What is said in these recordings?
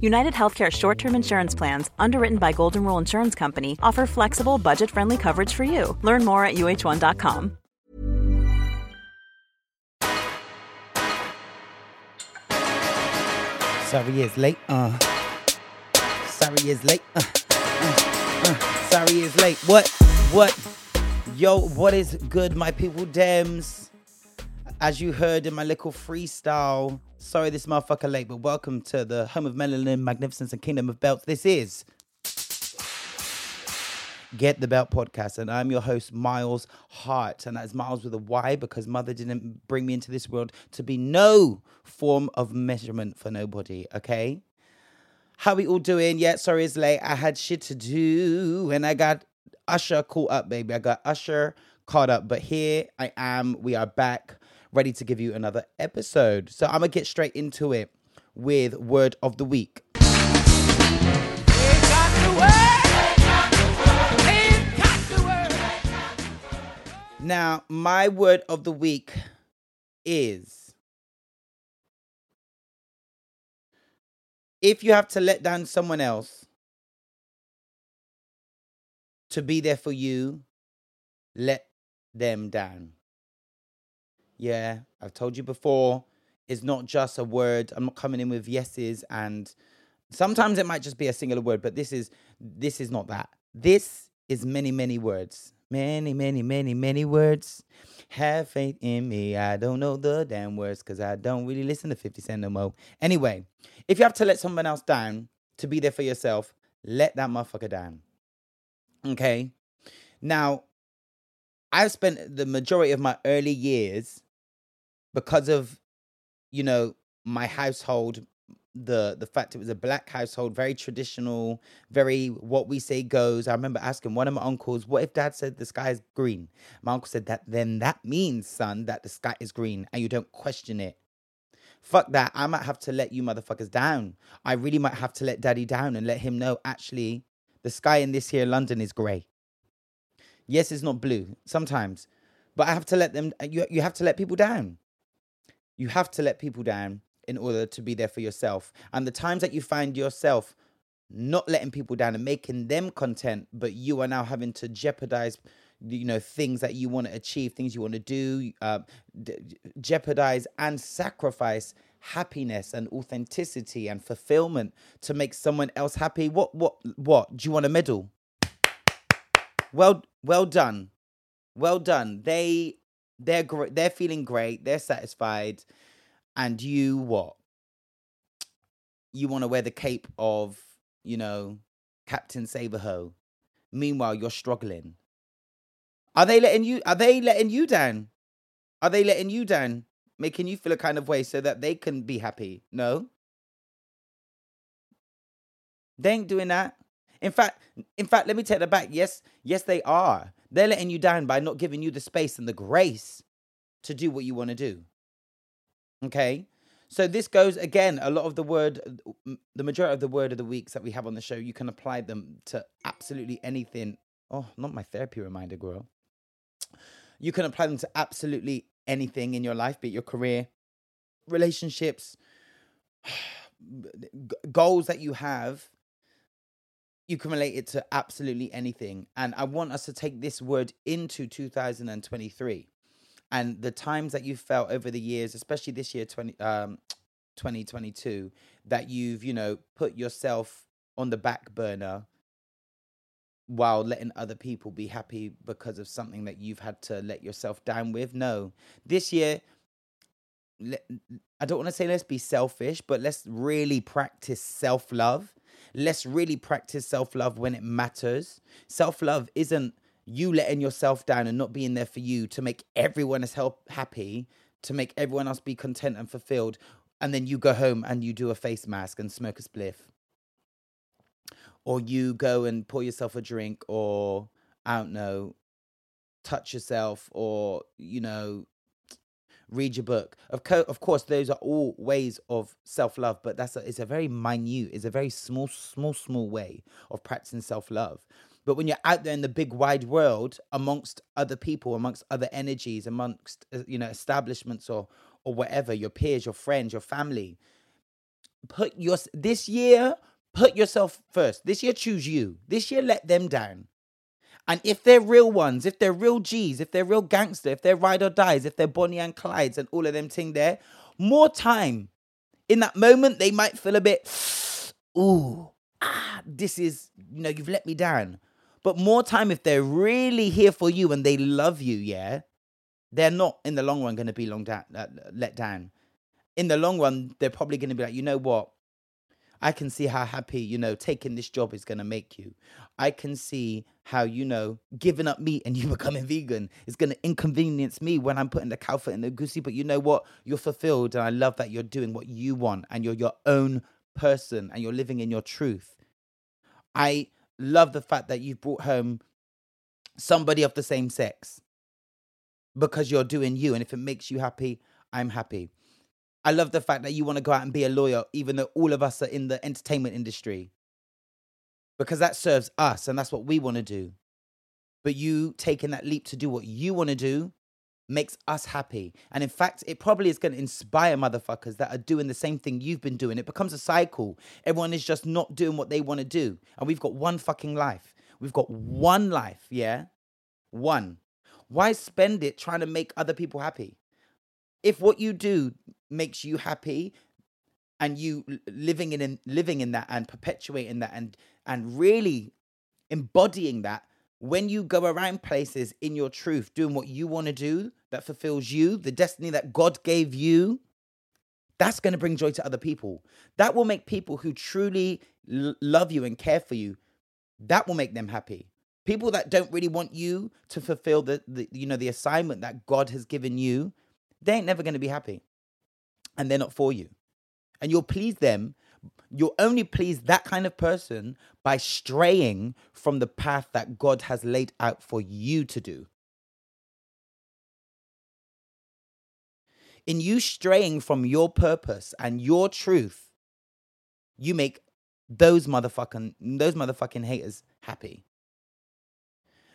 United Healthcare short term insurance plans, underwritten by Golden Rule Insurance Company, offer flexible, budget friendly coverage for you. Learn more at uh1.com. Sorry is late. Uh. Sorry is late. Uh. Uh. Uh. Sorry is late. What? What? Yo, what is good, my people? Dems. As you heard in my little freestyle, sorry this motherfucker late, but welcome to the home of melanin, magnificence, and kingdom of belts. This is Get the Belt podcast, and I'm your host, Miles Hart. And that's Miles with a Y because mother didn't bring me into this world to be no form of measurement for nobody, okay? How we all doing? Yeah, sorry it's late. I had shit to do, and I got Usher caught up, baby. I got Usher caught up, but here I am. We are back, ready to give you another episode. So I'm gonna get straight into it with word of the week. Now, my word of the week is if you have to let down someone else to be there for you, let them down. Yeah, I've told you before, it's not just a word. I'm not coming in with yeses and sometimes it might just be a singular word, but this is this is not that. This is many, many words. Many, many, many, many words. Have faith in me. I don't know the damn words because I don't really listen to 50 Cent no more. Anyway, if you have to let someone else down to be there for yourself, let that motherfucker down. Okay. Now, I've spent the majority of my early years because of, you know, my household, the the fact it was a black household, very traditional, very what we say goes. I remember asking one of my uncles, "What if Dad said the sky is green?" My uncle said that then that means, son, that the sky is green, and you don't question it. Fuck that. I might have to let you motherfuckers down. I really might have to let Daddy down and let him know actually the sky in this here London is grey. Yes, it's not blue sometimes, but I have to let them. You you have to let people down. You have to let people down in order to be there for yourself. And the times that you find yourself not letting people down and making them content, but you are now having to jeopardize, you know, things that you want to achieve, things you want to do, uh, d- jeopardize and sacrifice happiness and authenticity and fulfillment to make someone else happy. What, what, what? Do you want a medal? Well, well done, well done. They, they're great. They're feeling great. They're satisfied and you what? You want to wear the cape of, you know, Captain Save-a-ho. Meanwhile, you're struggling. Are they letting you are they letting you down? Are they letting you down? Making you feel a kind of way so that they can be happy? No. They ain't doing that. In fact, in fact, let me take that back. Yes, yes, they are. They're letting you down by not giving you the space and the grace to do what you want to do. Okay. So this goes again. A lot of the word, the majority of the word of the weeks that we have on the show, you can apply them to absolutely anything. Oh, not my therapy reminder, girl. You can apply them to absolutely anything in your life, be it your career, relationships, goals that you have. You can relate it to absolutely anything. And I want us to take this word into 2023 and the times that you felt over the years, especially this year, 20, um, 2022, that you've, you know, put yourself on the back burner while letting other people be happy because of something that you've had to let yourself down with. No, this year, I don't want to say let's be selfish, but let's really practice self love. Let's really practice self love when it matters. Self love isn't you letting yourself down and not being there for you to make everyone else help happy, to make everyone else be content and fulfilled, and then you go home and you do a face mask and smoke a spliff. Or you go and pour yourself a drink or I don't know, touch yourself or, you know, read your book. Of, co- of course, those are all ways of self love, but that's a, it's a very minute, it's a very small, small, small way of practicing self love. But when you're out there in the big wide world, amongst other people, amongst other energies, amongst uh, you know establishments or or whatever, your peers, your friends, your family, put your this year, put yourself first. This year, choose you. This year, let them down. And if they're real ones, if they're real G's, if they're real gangster, if they're ride or dies, if they're Bonnie and Clydes and all of them thing there, more time. In that moment, they might feel a bit, ooh, ah, this is, you know, you've let me down. But more time if they're really here for you and they love you, yeah, they're not in the long run going to be long down, uh, let down. In the long run, they're probably going to be like, you know what? I can see how happy, you know, taking this job is going to make you. I can see how, you know, giving up meat and you becoming vegan is going to inconvenience me when I'm putting the cow foot in the goosey. But you know what? You're fulfilled. And I love that you're doing what you want and you're your own person and you're living in your truth. I love the fact that you've brought home somebody of the same sex because you're doing you. And if it makes you happy, I'm happy. I love the fact that you want to go out and be a lawyer, even though all of us are in the entertainment industry, because that serves us and that's what we want to do. But you taking that leap to do what you want to do makes us happy. And in fact, it probably is going to inspire motherfuckers that are doing the same thing you've been doing. It becomes a cycle. Everyone is just not doing what they want to do. And we've got one fucking life. We've got one life, yeah? One. Why spend it trying to make other people happy? If what you do makes you happy and you living in living in that and perpetuating that and and really embodying that when you go around places in your truth doing what you want to do that fulfills you the destiny that god gave you that's going to bring joy to other people. That will make people who truly l- love you and care for you that will make them happy. People that don't really want you to fulfill the, the you know the assignment that god has given you they ain't never going to be happy and they're not for you. And you'll please them. You'll only please that kind of person by straying from the path that God has laid out for you to do. In you straying from your purpose and your truth, you make those motherfucking those motherfucking haters happy.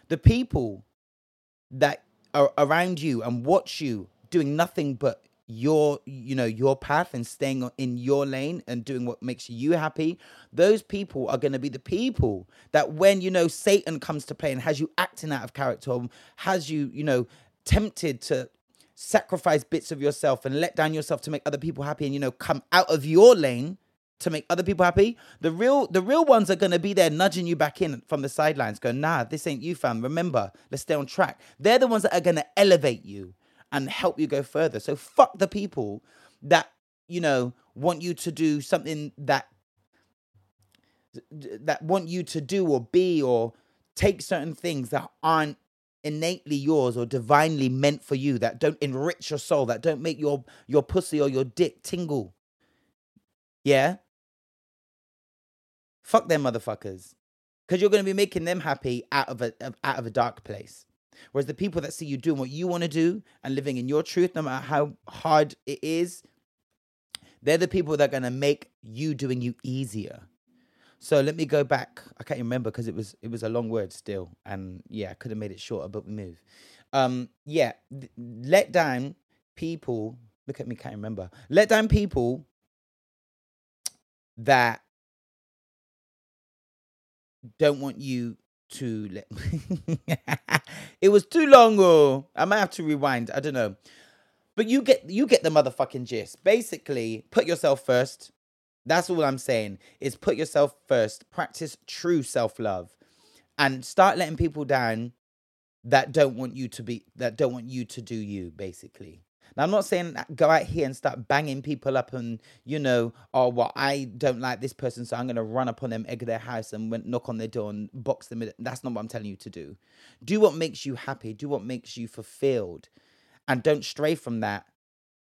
The people that are around you and watch you doing nothing but your you know your path and staying in your lane and doing what makes you happy those people are going to be the people that when you know satan comes to play and has you acting out of character has you you know tempted to sacrifice bits of yourself and let down yourself to make other people happy and you know come out of your lane to make other people happy the real the real ones are going to be there nudging you back in from the sidelines going nah this ain't you fam. Remember let's stay on track. They're the ones that are going to elevate you and help you go further. So fuck the people that, you know, want you to do something that that want you to do or be or take certain things that aren't innately yours or divinely meant for you that don't enrich your soul that don't make your your pussy or your dick tingle. Yeah? Fuck them motherfuckers. Because you're going to be making them happy out of a out of a dark place Whereas the people that see you doing what you want to do and living in your truth, no matter how hard it is, they're the people that are going to make you doing you easier. So let me go back. I can't remember because it was it was a long word still, and yeah, I could have made it shorter, but we move. Um, yeah, let down people. Look at me, can't remember. Let down people that don't want you to let it was too long oh i might have to rewind i don't know. But you get you get the motherfucking gist. Basically put yourself first. That's all i'm saying is put yourself first practice true self-love and start letting people down that don't want you to be that don't want you to do you basically Now, I'm not saying go out here and start banging people up and, you know, oh, well, I don't like this person, so I'm going to run up on them, egg their house, and knock on their door and box them. That's not what I'm telling you to do. Do what makes you happy, do what makes you fulfilled, and don't stray from that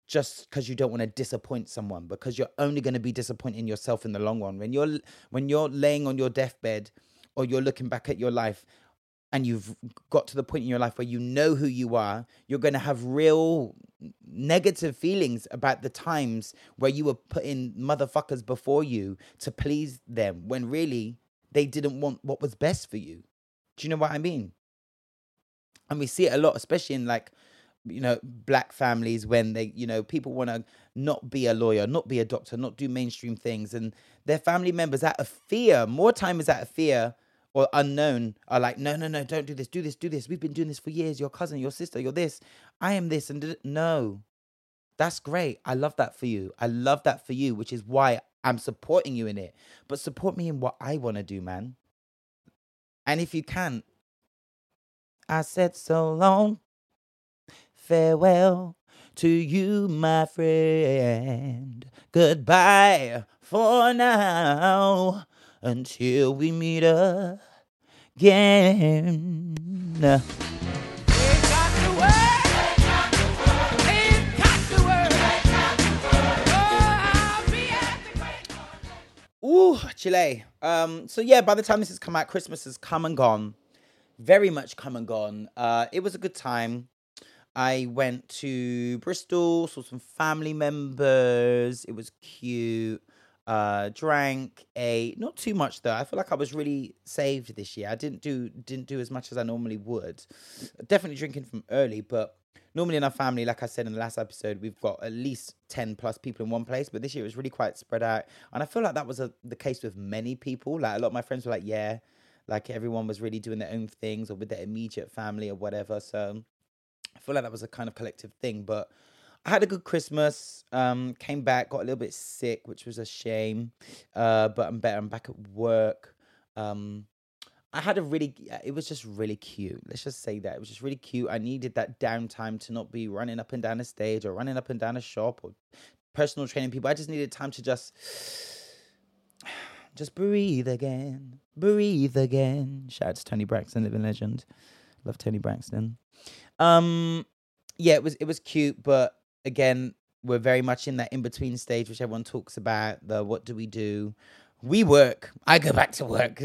just because you don't want to disappoint someone because you're only going to be disappointing yourself in the long run when you're when you're laying on your deathbed or you're looking back at your life and you've got to the point in your life where you know who you are, you're going to have real negative feelings about the times where you were putting motherfuckers before you to please them when really they didn't want what was best for you. Do you know what I mean? And we see it a lot, especially in like, you know, black families when they, you know, people want to not be a lawyer, not be a doctor, not do mainstream things. And their family members out of fear, more time is out of fear or unknown are like, no, no, no, don't do this, do this, do this. We've been doing this for years. Your cousin, your sister, you're this. I am this. And no, that's great. I love that for you. I love that for you, which is why I'm supporting you in it. But support me in what I want to do, man. And if you can't, I said so long. Farewell to you, my friend. Goodbye for now until we meet again. Ooh, Chile. Um, so yeah, by the time this has come out, Christmas has come and gone. Very much come and gone. Uh, it was a good time. I went to Bristol, saw some family members. It was cute uh drank a not too much though. I feel like i was really saved this year. I didn't do didn't do as much as i normally would. Definitely drinking from early but normally in our family like i said in the last episode we've got at least 10 plus people in one place but this year it was really quite spread out. And i feel like that was a, the case with many people. Like a lot of my friends were like yeah like everyone was really doing their own things or with their immediate family or whatever. So i feel like that was a kind of collective thing but I had a good Christmas. Um, came back, got a little bit sick, which was a shame. Uh, but I'm better. I'm back at work. Um, I had a really, it was just really cute. Let's just say that it was just really cute. I needed that downtime to not be running up and down a stage or running up and down a shop or personal training people. I just needed time to just, just breathe again, breathe again. Shout out to Toni Braxton, living legend. Love Toni Braxton. Um, yeah, it was it was cute, but again, we're very much in that in between stage, which everyone talks about. The what do we do? We work. I go back to work.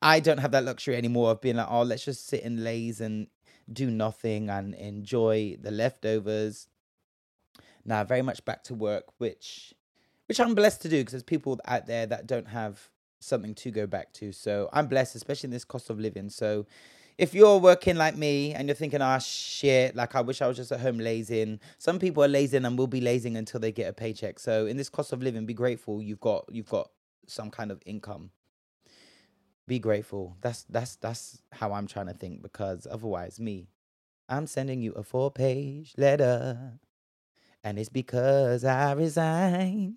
I don't have that luxury anymore of being like, oh, let's just sit and laze and do nothing and enjoy the leftovers. Now, very much back to work, which which I'm blessed to do because there's people out there that don't have something to go back to. So I'm blessed, especially in this cost of living. So if you're working like me and you're thinking, ah, oh, shit, like I wish I was just at home lazing. Some people are lazing and will be lazing until they get a paycheck. So in this cost of living, be grateful you've got you've got some kind of income. Be grateful. That's that's that's how I'm trying to think because otherwise, me, I'm sending you a four page letter, and it's because I resign.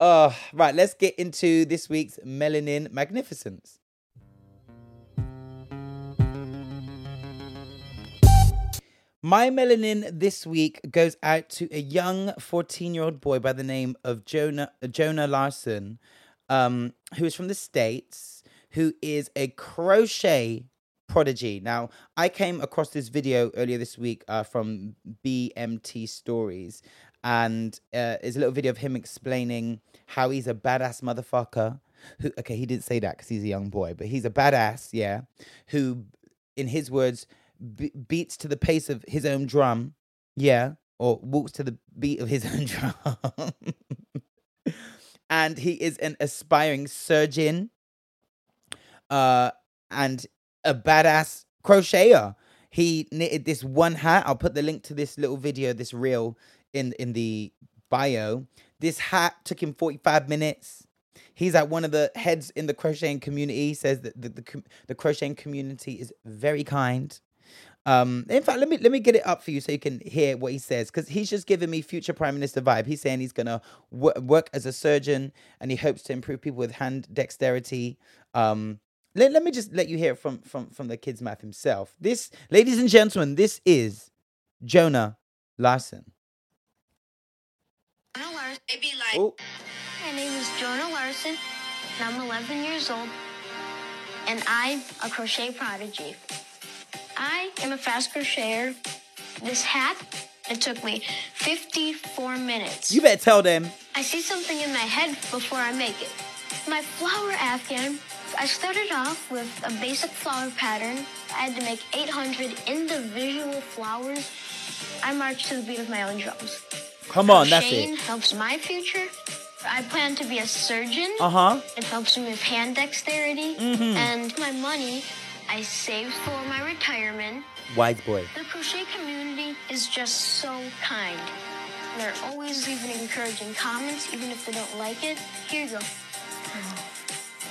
uh, right, let's get into this week's Melanin Magnificence. My melanin this week goes out to a young 14 year old boy by the name of Jonah, Jonah Larson, um, who is from the States, who is a crochet prodigy. Now, I came across this video earlier this week uh, from BMT Stories, and uh, it's a little video of him explaining how he's a badass motherfucker. Who, okay, he didn't say that because he's a young boy, but he's a badass, yeah, who, in his words, be- beats to the pace of his own drum, yeah, or walks to the beat of his own drum. and he is an aspiring surgeon uh, and a badass crocheter. He knitted this one hat. I'll put the link to this little video, this reel in in the bio. This hat took him 45 minutes. He's at one of the heads in the crocheting community. He says that the, the, the crocheting community is very kind. Um, in fact, let me let me get it up for you so you can hear what he says because he's just giving me future prime minister vibe. He's saying he's gonna w- work as a surgeon and he hopes to improve people with hand dexterity. Um, let, let me just let you hear from from from the kid's mouth himself. This, ladies and gentlemen, this is Jonah Larson. Jonah Larson. They be like, Oh, my name is Jonah Larson, and I'm 11 years old, and I'm a crochet prodigy. I am a fast crocheter. This hat, it took me 54 minutes. you better tell them. I see something in my head before I make it. My flower afghan, I started off with a basic flower pattern. I had to make 800 individual flowers. I marched to the beat of my own drums. Come on, that's Crocheting it. helps my future. I plan to be a surgeon. Uh huh. It helps me with hand dexterity. Mm-hmm. And my money, I saved for my retirement. Wise boy. The crochet community is just so kind. They're always leaving encouraging comments, even if they don't like it. Here you go.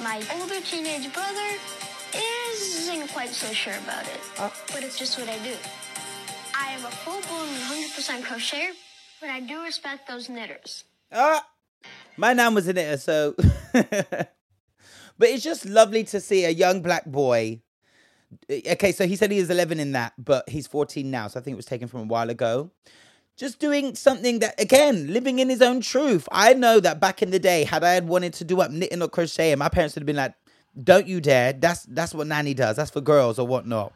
My older teenage brother isn't quite so sure about it, but it's just what I do. I am a full-blown 100% crocheter, but I do respect those knitters. Ah, my nan was in it, so. but it's just lovely to see a young black boy. Okay, so he said he was 11 in that, but he's 14 now, so I think it was taken from a while ago. Just doing something that, again, living in his own truth. I know that back in the day, had I had wanted to do up knitting or crocheting, my parents would have been like, "Don't you dare! That's that's what nanny does. That's for girls or whatnot."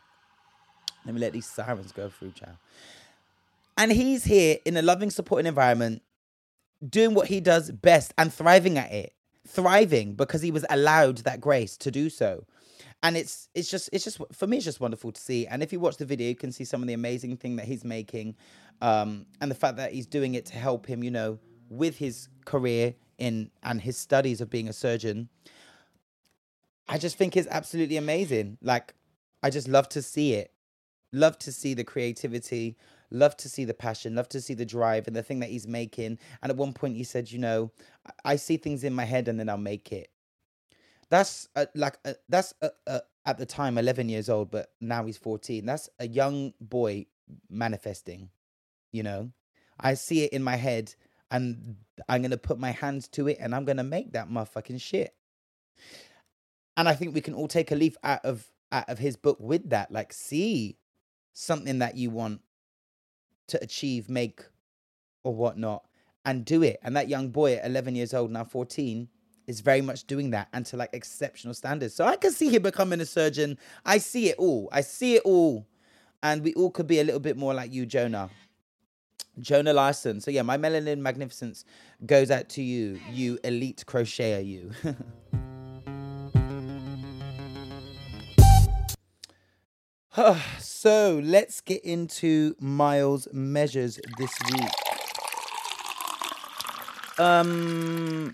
Let me let these sirens go through, child. And he's here in a loving, supporting environment, doing what he does best and thriving at it thriving because he was allowed that grace to do so and it's it's just it's just for me it's just wonderful to see. And if you watch the video you can see some of the amazing thing that he's making um and the fact that he's doing it to help him you know with his career in and his studies of being a surgeon. I just think it's absolutely amazing. Like i just love to see it. Love to see the creativity. Love to see the passion. Love to see the drive and the thing that he's making. And at one point he said you know i, I see things in my head and then i'll make it that's uh, like uh, that's uh, uh, at the time 11 years old but now he's 14 that's a young boy manifesting you know? I see it in my head and i'm gonna put my hands to it and i'm gonna make that motherfucking shit. And i think we can all take a leaf out of out of his book with that like see something that you want to achieve make or whatnot and do it. And that young boy at 11 years old now 14 is very much doing that and to like exceptional standards. So i can see him becoming a surgeon. I see it all. I see it all. And we all could be a little bit more like you jonah. Jonah larson. So yeah my melanin magnificence goes out to you you elite crocheter you. So let's get into miles measures this week. Um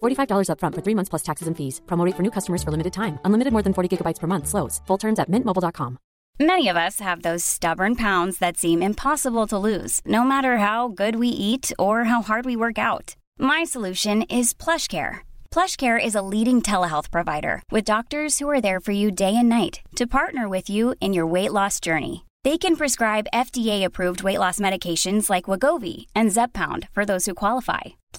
$45 upfront for three months plus taxes and fees. Promo rate for new customers for limited time. Unlimited more than 40 gigabytes per month. Slows. Full terms at mintmobile.com. Many of us have those stubborn pounds that seem impossible to lose, no matter how good we eat or how hard we work out. My solution is PlushCare. PlushCare is a leading telehealth provider with doctors who are there for you day and night to partner with you in your weight loss journey. They can prescribe FDA-approved weight loss medications like Wegovy and Zepbound for those who qualify.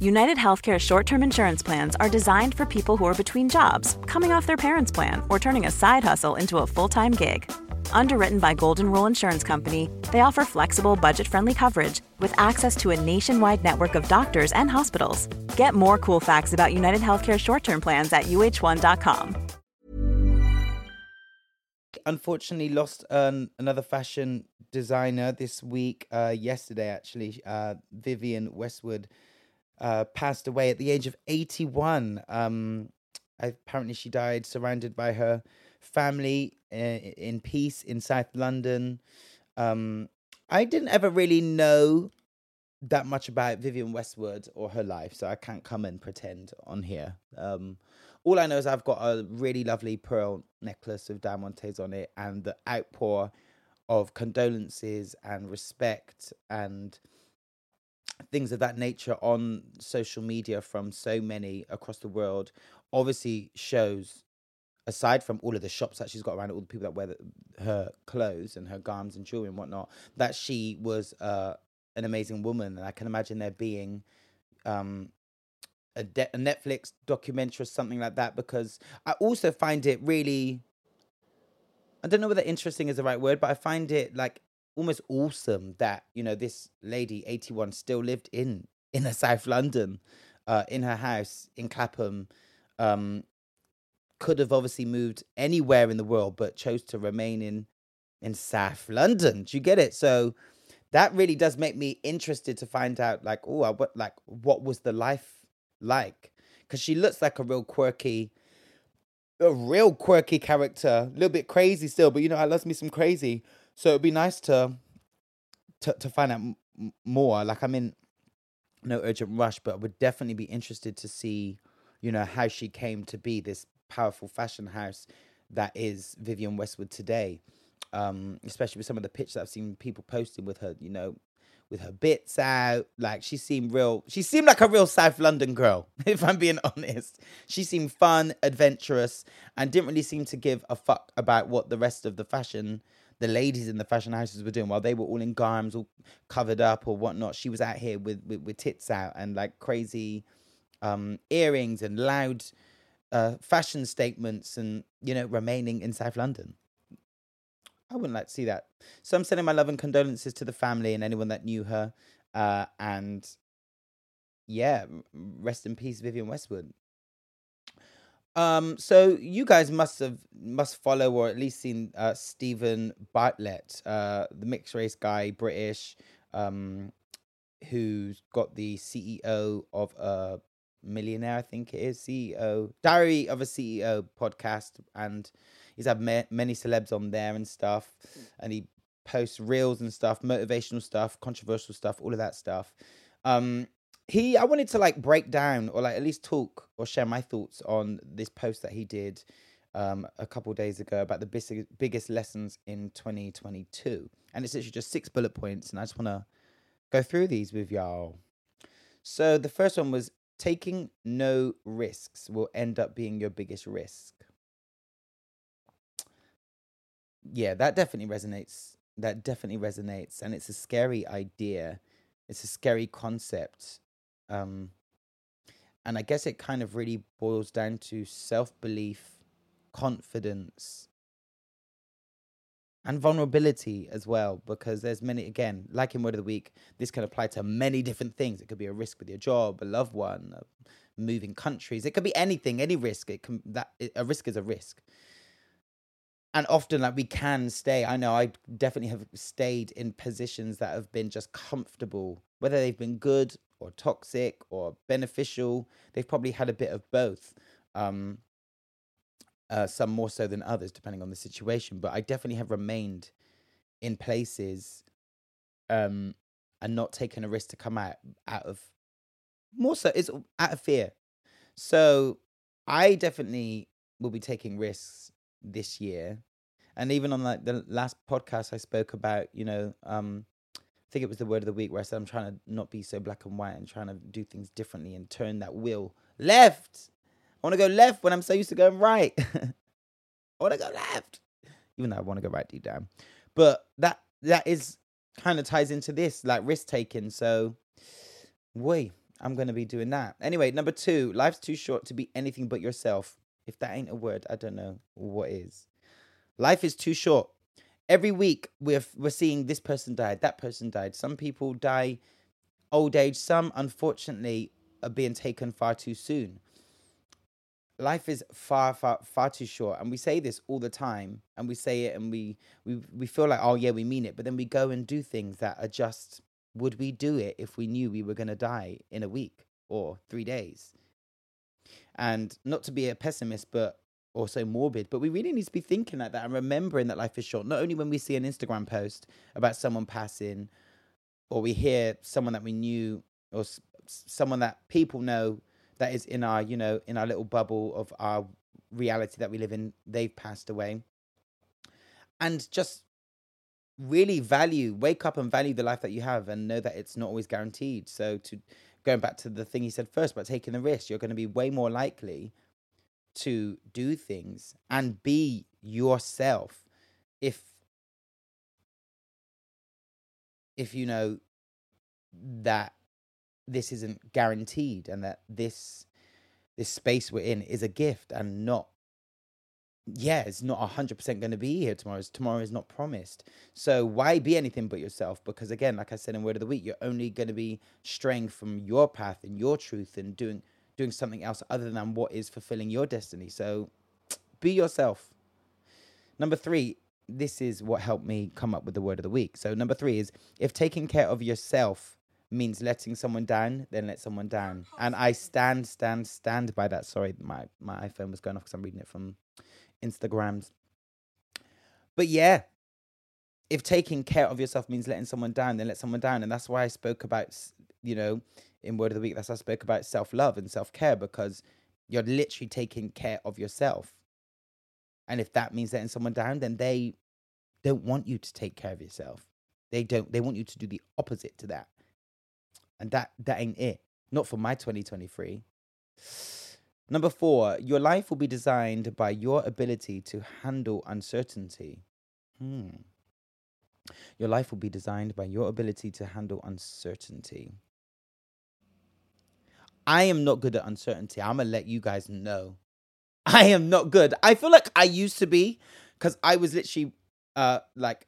United Healthcare short term insurance plans are designed for people who are between jobs, coming off their parents' plan, or turning a side hustle into a full time gig. Underwritten by Golden Rule Insurance Company, they offer flexible, budget friendly coverage with access to a nationwide network of doctors and hospitals. Get more cool facts about United Healthcare short term plans at uh1.com. unfortunately lost um, another fashion designer this week. Uh, yesterday, actually, uh, Vivienne Westwood uh, passed away at the age of 81. Um, Apparently, she died surrounded by her family uh, in peace in South London. Um, I didn't ever really know that much about Vivienne Westwood or her life, so I can't come and pretend on here. Um, all I know is I've got a really lovely pearl necklace with diamantes on it, and the outpour of condolences and respect and things of that nature on social media from so many across the world obviously shows aside from all of the shops that she's got around all the people that wear the, her clothes and her garments and jewelry and whatnot that she was uh, an amazing woman. And i can imagine there being um, a, de- a netflix documentary or something like that because i also find it really i don't know whether interesting is the right word but i find it like almost awesome that you know this lady 81 still lived in in a south london uh, in her house in clapham um, could have obviously moved anywhere in the world, but chose to remain in in South London. Do you get it? So that really does make me interested to find out, like, oh, what, like, what was the life like? Because she looks like a real quirky, a real quirky character, a little bit crazy still, but you know, I love me some crazy. So it'd be nice to to to find out m- more. Like, I'm in no urgent rush, but I would definitely be interested to see, you know, how she came to be this powerful fashion house that is Vivienne Westwood today. Um, especially with some of the pictures that I've seen people posting with her, you know, with her bits out. Like she seemed real. She seemed like a real South London girl, if I'm being honest. She seemed fun, adventurous, and didn't really seem to give a fuck about what the rest of the fashion, the ladies in the fashion houses were doing while they were all in garms, all covered up or whatnot. She was out here with with, with tits out and like crazy um, earrings and loud uh, fashion statements and you know remaining in South London. I wouldn't like to see that. So I'm sending my love and condolences to the family and anyone that knew her. Uh, and yeah, rest in peace, Vivienne Westwood. Um, so you guys must have must follow or at least seen uh, Steven Bartlett, uh, the mixed race guy, British, um, who's got the CEO of a millionaire, I think it is, CEO, Diary of a CEO podcast, and he's had ma- many celebs on there and stuff, and he posts reels and stuff, motivational stuff, controversial stuff, all of that stuff. Um, he, I wanted to like break down or like at least talk or share my thoughts on this post that he did um, a couple days ago about the bis- biggest lessons in 2022, and it's actually just six bullet points, and I just want to go through these with y'all. So the first one was taking no risks will end up being your biggest risk. Yeah, that definitely resonates. That definitely resonates. And it's a scary idea. It's a scary concept. Um, and I guess it kind of really boils down to self belief, confidence, and vulnerability as well because there's many again like in word of the week this can apply to many different things. It could be a risk with your job a loved one moving countries. It could be anything any risk. It can that a risk is a risk. And often like we can stay i know i definitely have stayed in positions that have been just comfortable whether they've been good or toxic or beneficial they've probably had a bit of both um uh, some more so than others, depending on the situation. But I definitely have remained in places um, and not taken a risk to come out out of more so it's out of fear. So I definitely will be taking risks this year. And even on like the last podcast I spoke about, you know, um, I think it was the word of the week where I said I'm trying to not be so black and white and trying to do things differently and turn that wheel left I want to go left when I'm so used to going right. I want to go left, even though I want to go right deep down. But that that is kind of ties into this like risk taking. So, wait, I'm gonna be doing that anyway. Number two, life's too short to be anything but yourself. If that ain't a word, I don't know what is. Life is too short. Every week we're we're seeing this person died, that person died. Some people die old age. Some, unfortunately, are being taken far too soon life is far far far too short and we say this all the time and we say it and we we we feel like oh yeah we mean it but then we go and do things that are just would we do it if we knew we were going to die in a week or 3 days And not to be a pessimist, but also morbid, but we really need to be thinking like that and remembering that life is short. Not only when we see an Instagram post about someone passing, or we hear someone that we knew, or s- someone that people know that is in our, you know, in our little bubble of our reality that we live in, they've passed away. And just really value, wake up and value the life that you have and know that it's not always guaranteed. So to going back to the thing he said first about taking the risk, you're going to be way more likely to do things and be yourself if if you know that this isn't guaranteed and that this this space we're in is a gift and not yeah it's not 100% going to be here tomorrow. Tomorrow is not promised. So why be anything but yourself? Because again like i said in word of the week you're only going to be straying from your path and your truth and doing doing something else other than what is fulfilling your destiny so be yourself number three this is what helped me come up with the word of the week so number three is if taking care of yourself means letting someone down, then let someone down. And I stand, stand, stand by that. Sorry, my, my iPhone was going off because I'm reading it from Instagrams. But yeah, if taking care of yourself means letting someone down, then let someone down. And that's why I spoke about, you know, in Word of the Week, that's I spoke about self love and self care because you're literally taking care of yourself. And if that means letting someone down, then they don't want you to take care of yourself. They don't, they want you to do the opposite to that and that that ain't it not for my 2023 number four your life will be designed by your ability to handle uncertainty hmm. your life will be designed by your ability to handle uncertainty i am not good at uncertainty i'm gonna let you guys know i am not good i feel like i used to be because i was literally uh like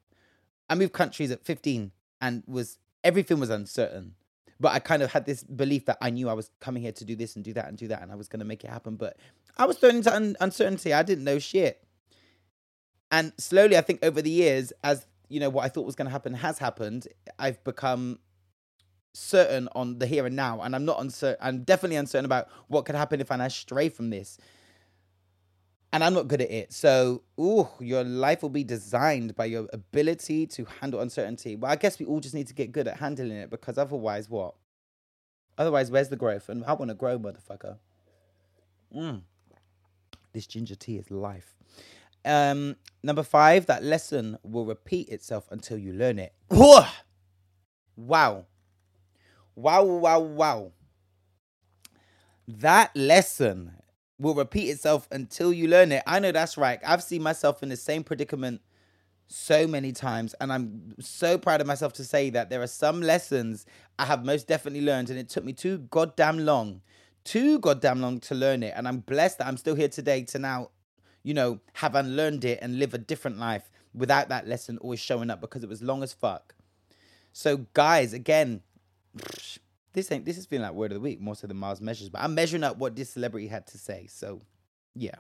i moved countries at 15 and was everything was uncertain but I kind of had this belief that I knew I was coming here to do this and do that and do that, and I was to make it happen. But I was thrown into un- uncertainty. I didn't know shit. And slowly, I think over the years, as you know, what I thought was going to happen has happened. I've become certain on the here and now, and I'm not uncertain. I'm definitely uncertain about what could happen if I stray from this. And I'm not good at it. So, ooh, your life will be designed by your ability to handle uncertainty. Well, I guess we all just need to get good at handling it because otherwise, what? Otherwise, where's the growth? And I want to grow, motherfucker. Mm. This ginger tea is life. Um, number five, that lesson will repeat itself until you learn it. Wow. Wow, wow, wow. That lesson will repeat itself until you learn it. I know that's right. I've seen myself in the same predicament so many times, and I'm so proud of myself to say that there are some lessons I have most definitely learned, and it took me too goddamn long, too goddamn long to learn it. And I'm blessed that I'm still here today to now, you know, have unlearned it and live a different life without that lesson always showing up because it was long as fuck. So, guys, again, this ain't this is feeling like word of the week more so than Miles measures, but I'm measuring up what this celebrity had to say. So, yeah,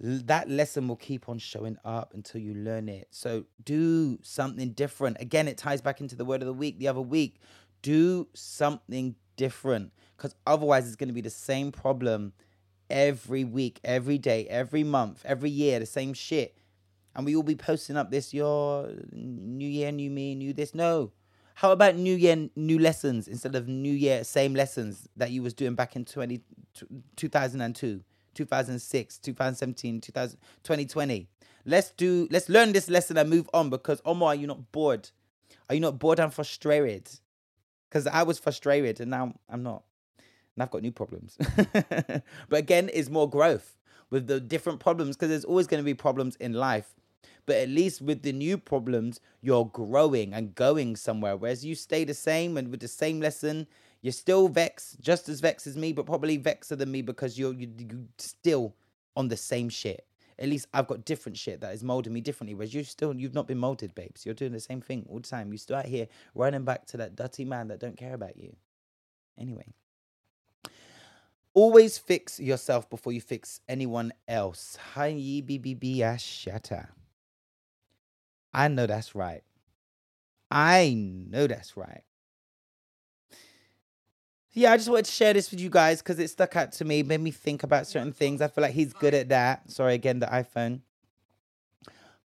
that lesson will keep on showing up until you learn it. So, do something different. Again, it ties back into the word of the week the other week. Do something different because otherwise, it's going to be the same problem every week, every day, every month, every year, the same shit. And we will be posting up this your new year, new me, new this. No. How about new year, new lessons instead of new year, same lessons that you was doing back in 20, 2002, 2006, 2017, 2000, 2020? Let's do, let's learn this lesson and move on because Omar, are you not bored? Are you not bored and frustrated? Because I was frustrated and now I'm not. And I've got new problems. but again, it's more growth with the different problems because there's always going to be problems in life. But at least with the new problems, you're growing and going somewhere. Whereas you stay the same and with the same lesson, you're still vexed, just as vexed as me, but probably vexer than me because you're you, you still on the same shit. At least I've got different shit that is molding me differently. Whereas you still you've not been molded, babes. You're doing the same thing all the time. You still out here running back to that dirty man that don't care about you. Anyway. Always fix yourself before you fix anyone else. Hi BBB ah, shatter. I know that's right. I know that's right. yeah, I just wanted to share this with you guys because it stuck out to me, made me think about certain things. I feel like he's good at that. Sorry again, the iPhone.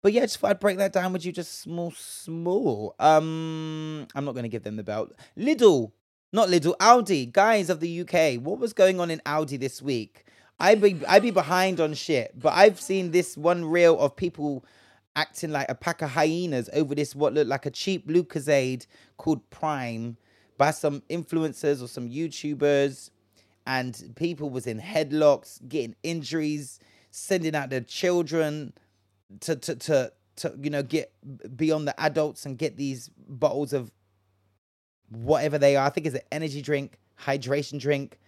But yeah, just thought I'd break that down with you, just small, small. Um, I'm not gonna give them the belt. Lidl, not Lidl, Aldi, guys of the UK. What was going on in Aldi this week? I be I be behind on shit, but I've seen this one reel of people acting like a pack of hyenas over this what looked like a cheap Lucozade called Prime by some influencers or some YouTubers, and people was in headlocks, getting injuries, sending out their children to to to to you know get beyond the adults and get these bottles of whatever they are. I think it's an energy drink, hydration drink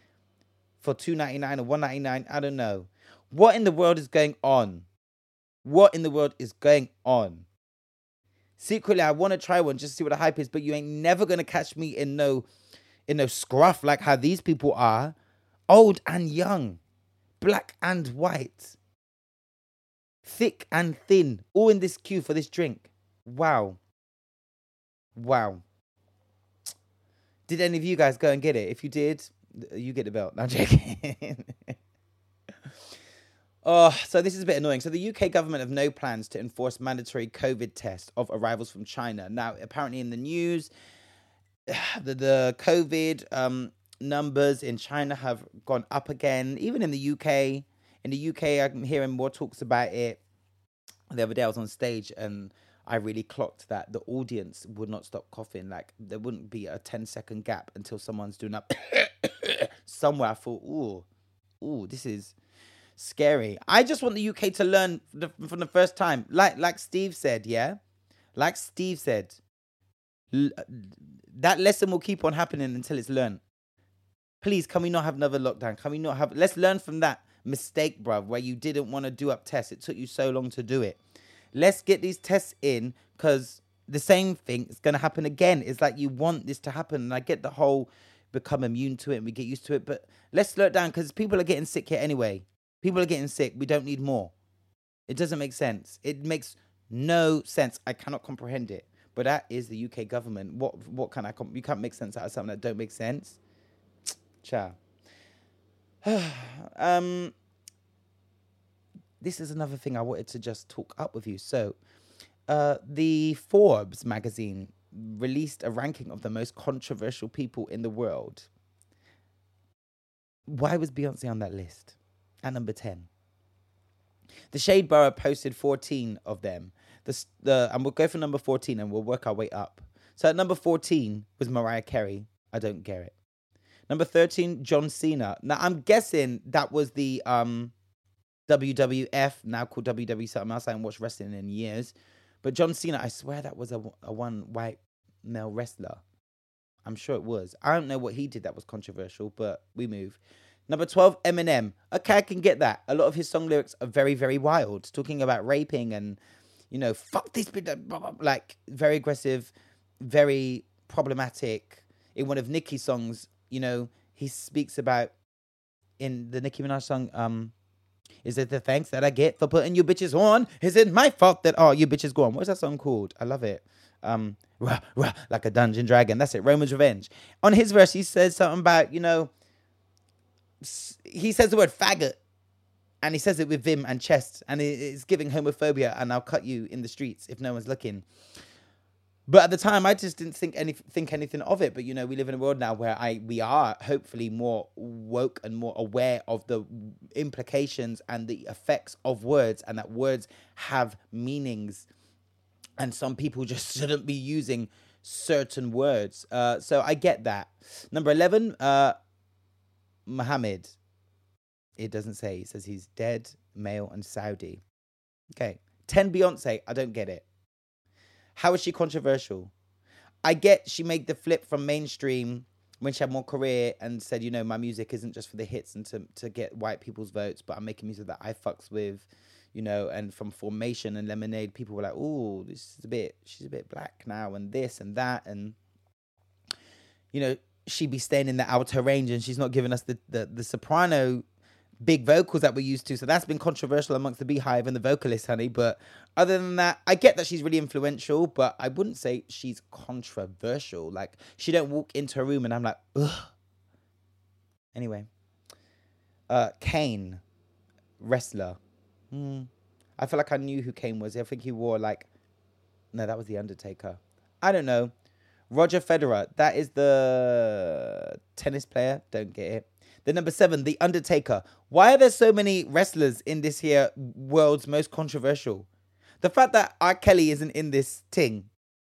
for two ninety nine or one ninety nine. I don't know. What in the world is going on? What in the world is going on? Secretly, I want to try one just to see what the hype is, but you ain't never gonna catch me in no in no scruff like how these people are, old and young, black and white, thick and thin, all in this queue for this drink. Wow. Wow. Did any of you guys go and get it? If you did, you get the belt. No, I'm joking. oh, so this is a bit annoying. So the UK government have no plans to enforce mandatory COVID test of arrivals from China. Now, apparently in the news, the, the COVID um, numbers in China have gone up again. Even in the UK, in the UK, I'm hearing more talks about it. The other day I was on stage and I really clocked that the audience would not stop coughing. Like there wouldn't be a 10 second gap until someone's doing up somewhere. I thought, ooh, ooh, this is scary. I just want the UK to learn the, from the first time. Like like Steve said, yeah? Like Steve said, l- that lesson will keep on happening until it's learned. Please, can we not have another lockdown? Can we not have let's learn from that mistake, bruv, where you didn't want to do up tests. It took you so long to do it. Let's get these tests in because the same thing is going to happen again. It's like you want this to happen. And I get the whole become immune to it and we get used to it. But let's slow it down because people are getting sick here anyway. People are getting sick. We don't need more. It doesn't make sense. It makes no sense. I cannot comprehend it. But that is the UK government. What what can I comp- you can't make sense out of something that don't make sense. Ciao. um this is another thing I wanted to just talk up with you. So, uh, the Forbes magazine released a ranking of the most controversial people in the world. Why was Beyonce on that list at number 10? The Shade Borough posted 14 of them. The, the, and we'll go for number 14 and we'll work our way up. So at number 14 was Mariah Carey. I don't get it. Number 13, John Cena. Now I'm guessing that was the um WWF, now called WWE something else. I haven't watched wrestling in years. But John Cena, I swear that was a, a one white male wrestler. I'm sure it was. I don't know what he did that was controversial, but we move. Number 12, Eminem. Okay, I can get that. A lot of his song lyrics are very, very wild, talking about raping and, you know, fuck this, like very aggressive, very problematic. In one of Nicki's songs, you know, he speaks about in the Nicki Minaj song, um, is it the thanks that I get for putting you bitches on? Is it my fault that all oh, you bitches go on? What's that song called? I love it. Um, rah, rah, like a dungeon dragon. That's it. Roman's Revenge. On his verse, he says something about, you know, he says the word faggot and he says it with vim and chest and it's giving homophobia and I'll cut you in the streets if no one's looking. But at the time, I just didn't think any think anything of it. But you know, we live in a world now where I we are hopefully more woke and more aware of the implications and the effects of words, and that words have meanings, and some people just shouldn't be using certain words. Uh, so I get that. Number eleven, uh, Muhammad. It doesn't say. It says he's dead, male, and Saudi. Okay. Ten Beyonce. I don't get it. How is she controversial? I get she made the flip from mainstream when she had more career and said, you know, my music isn't just for the hits and to, to get white people's votes, but I'm making music that I fucks with, you know, and from Formation and Lemonade, people were like, oh, this is a bit, she's a bit black now and this and that. And, you know, she'd be staying in the outer range and she's not giving us the, the, the soprano big vocals that we're used to. So that's been controversial amongst the Beyhive and the vocalists, honey. But other than that, I get that she's really influential, but I wouldn't say she's controversial. Like she don't walk into a room and I'm like, ugh, Anyway, uh, Kane, wrestler. Hmm. I feel like I knew who Kane was. I think he wore like, no, that was the Undertaker. I don't know. Roger Federer, that is the tennis player. Don't get it. The number seven, The Undertaker. Why are there so many wrestlers in this here world's most controversial? The fact that R. Kelly isn't in this thing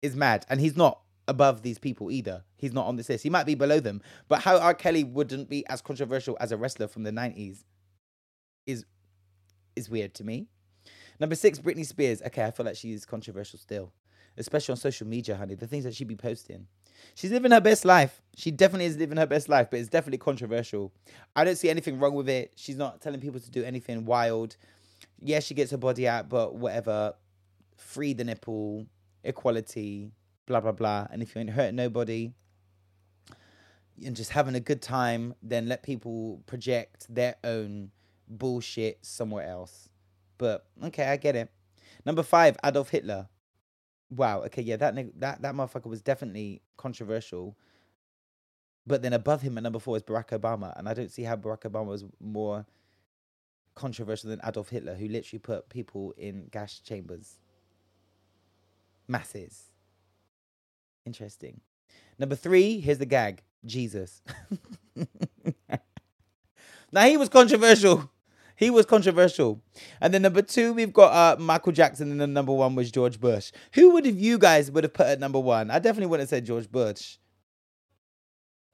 is mad, and he's not above these people either. He's not on this list. He might be below them, but how R. Kelly wouldn't be as controversial as a wrestler from the nineties is is weird to me. Number six, Britney Spears. Okay, I feel like she's controversial still, especially on social media, honey. The things that she be posting. She's living her best life. She definitely is living her best life, but it's definitely controversial. I don't see anything wrong with it. She's not telling people to do anything wild. Yeah, she gets her body out, but whatever. Free the nipple, equality, blah blah blah. And if you ain't hurting nobody and just having a good time, then let people project their own bullshit somewhere else. But okay, I get it. Number five, Adolf Hitler. Wow. Okay, yeah, that that that motherfucker was definitely controversial. But then above him at number four is Barack Obama, and I don't see how Barack Obama was more controversial than Adolf Hitler, who literally put people in gas chambers. Masses. Interesting. Number three, here's the gag Jesus. now, he was controversial. He was controversial. And then number two, we've got uh, Michael Jackson, and then number one was George Bush. Who would have you guys would have put at number one? I definitely wouldn't have said George Bush.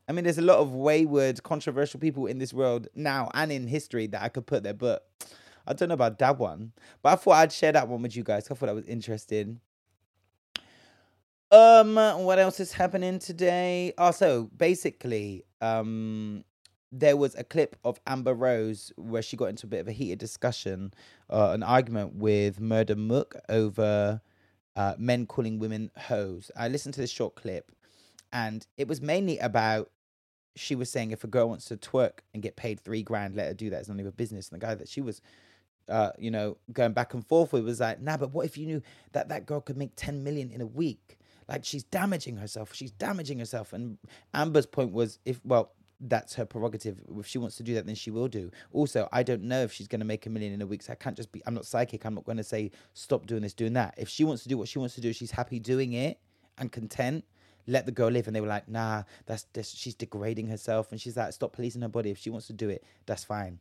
I mean, there's a lot of wayward, controversial people in this world now and in history that I could put there, but I don't know about that one. But I thought I'd share that one with you guys. I thought that was interesting. Um, what else is happening today? Also, basically, um, there was a clip of Amber Rose where she got into a bit of a heated discussion, uh, an argument with Murda Mook over uh, men calling women hoes. I listened to this short clip, and it was mainly about she was saying if a girl wants to twerk and get paid three grand, let her do that. It's none of her business. And the guy that she was, uh, you know, going back and forth with was like, nah, but what if you knew that that girl could make 10 million in a week? Like she's damaging herself. She's damaging herself. And Amber's point was, if well, that's her prerogative. If she wants to do that, then she will do. Also, I don't know if she's going to make a million in a week. So I can't just be. I'm not psychic. I'm not going to say stop doing this, doing that. If she wants to do what she wants to do, she's happy doing it and content. Let the girl live. And they were like, nah, that's, that's she's degrading herself. And she's like, stop policing her body. If she wants to do it, that's fine.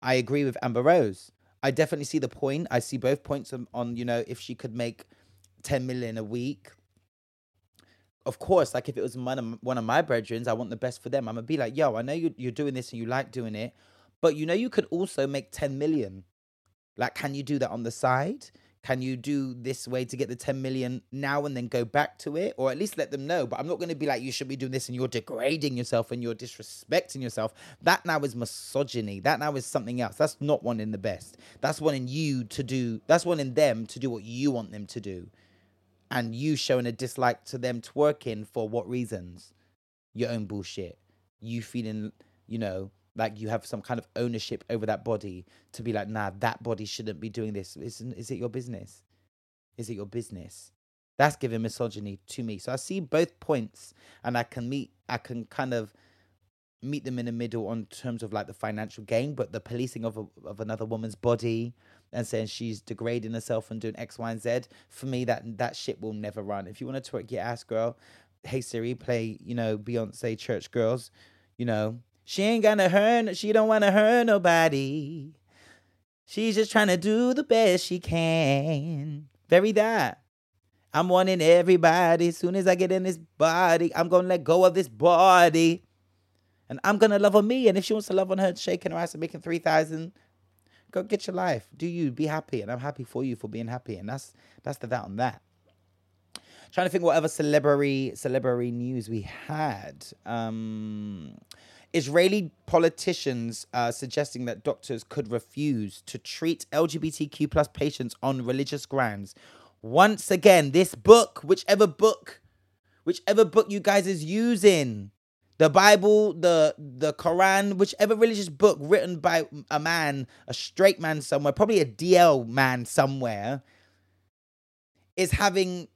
I agree with Amber Rose. I definitely see the point. I see both points on, on you know, if she could make 10 million a week. Of course, like if it was one of, one of my brethrens, I want the best for them. I'm gonna be like, yo, I know you, you're doing this and you like doing it, but you know you could also make 10 million. Like, can you do that on the side? Can you do this way to get the 10 million now and then go back to it? Or at least let them know. But I'm not to be like, you should be doing this and you're degrading yourself and you're disrespecting yourself. That now is misogyny. That now is something else. That's not wanting the best. That's wanting you to do, that's wanting them to do what you want them to do. And you showing a dislike to them twerking for what reasons? Your own bullshit. You feeling, you know, like you have some kind of ownership over that body to be like, nah, that body shouldn't be doing this. Is, is it your business? Is it your business? That's giving misogyny to me. So I see both points and I can meet, I can kind of meet them in the middle on terms of like the financial gain, but the policing of, a, of another woman's body and saying she's degrading herself and doing X, Y, and Z, for me, that, that shit will never run. If you want to twerk your ass, girl, hey Siri, play, you know, Beyonce Church Girls, you know, she ain't gonna hurt, she don't wanna hurt nobody. She's just trying to do the best she can. Very that. I'm wanting everybody. As soon as I get in this body, I'm gonna let go of this body. And I'm gonna love on me. And if she wants to love on her, shaking her ass and making three thousand, go get your life. Do you be happy? And I'm happy for you for being happy. And that's that's the that on that. Trying to think whatever celebrity celebrity news we had. Um Israeli politicians uh, suggesting that doctors could refuse to treat LGBTQ plus patients on religious grounds. Once again, this book, whichever book, whichever book you guys is using, the Bible, the the Quran, whichever religious book written by a man, a straight man somewhere, probably a DL man somewhere, is having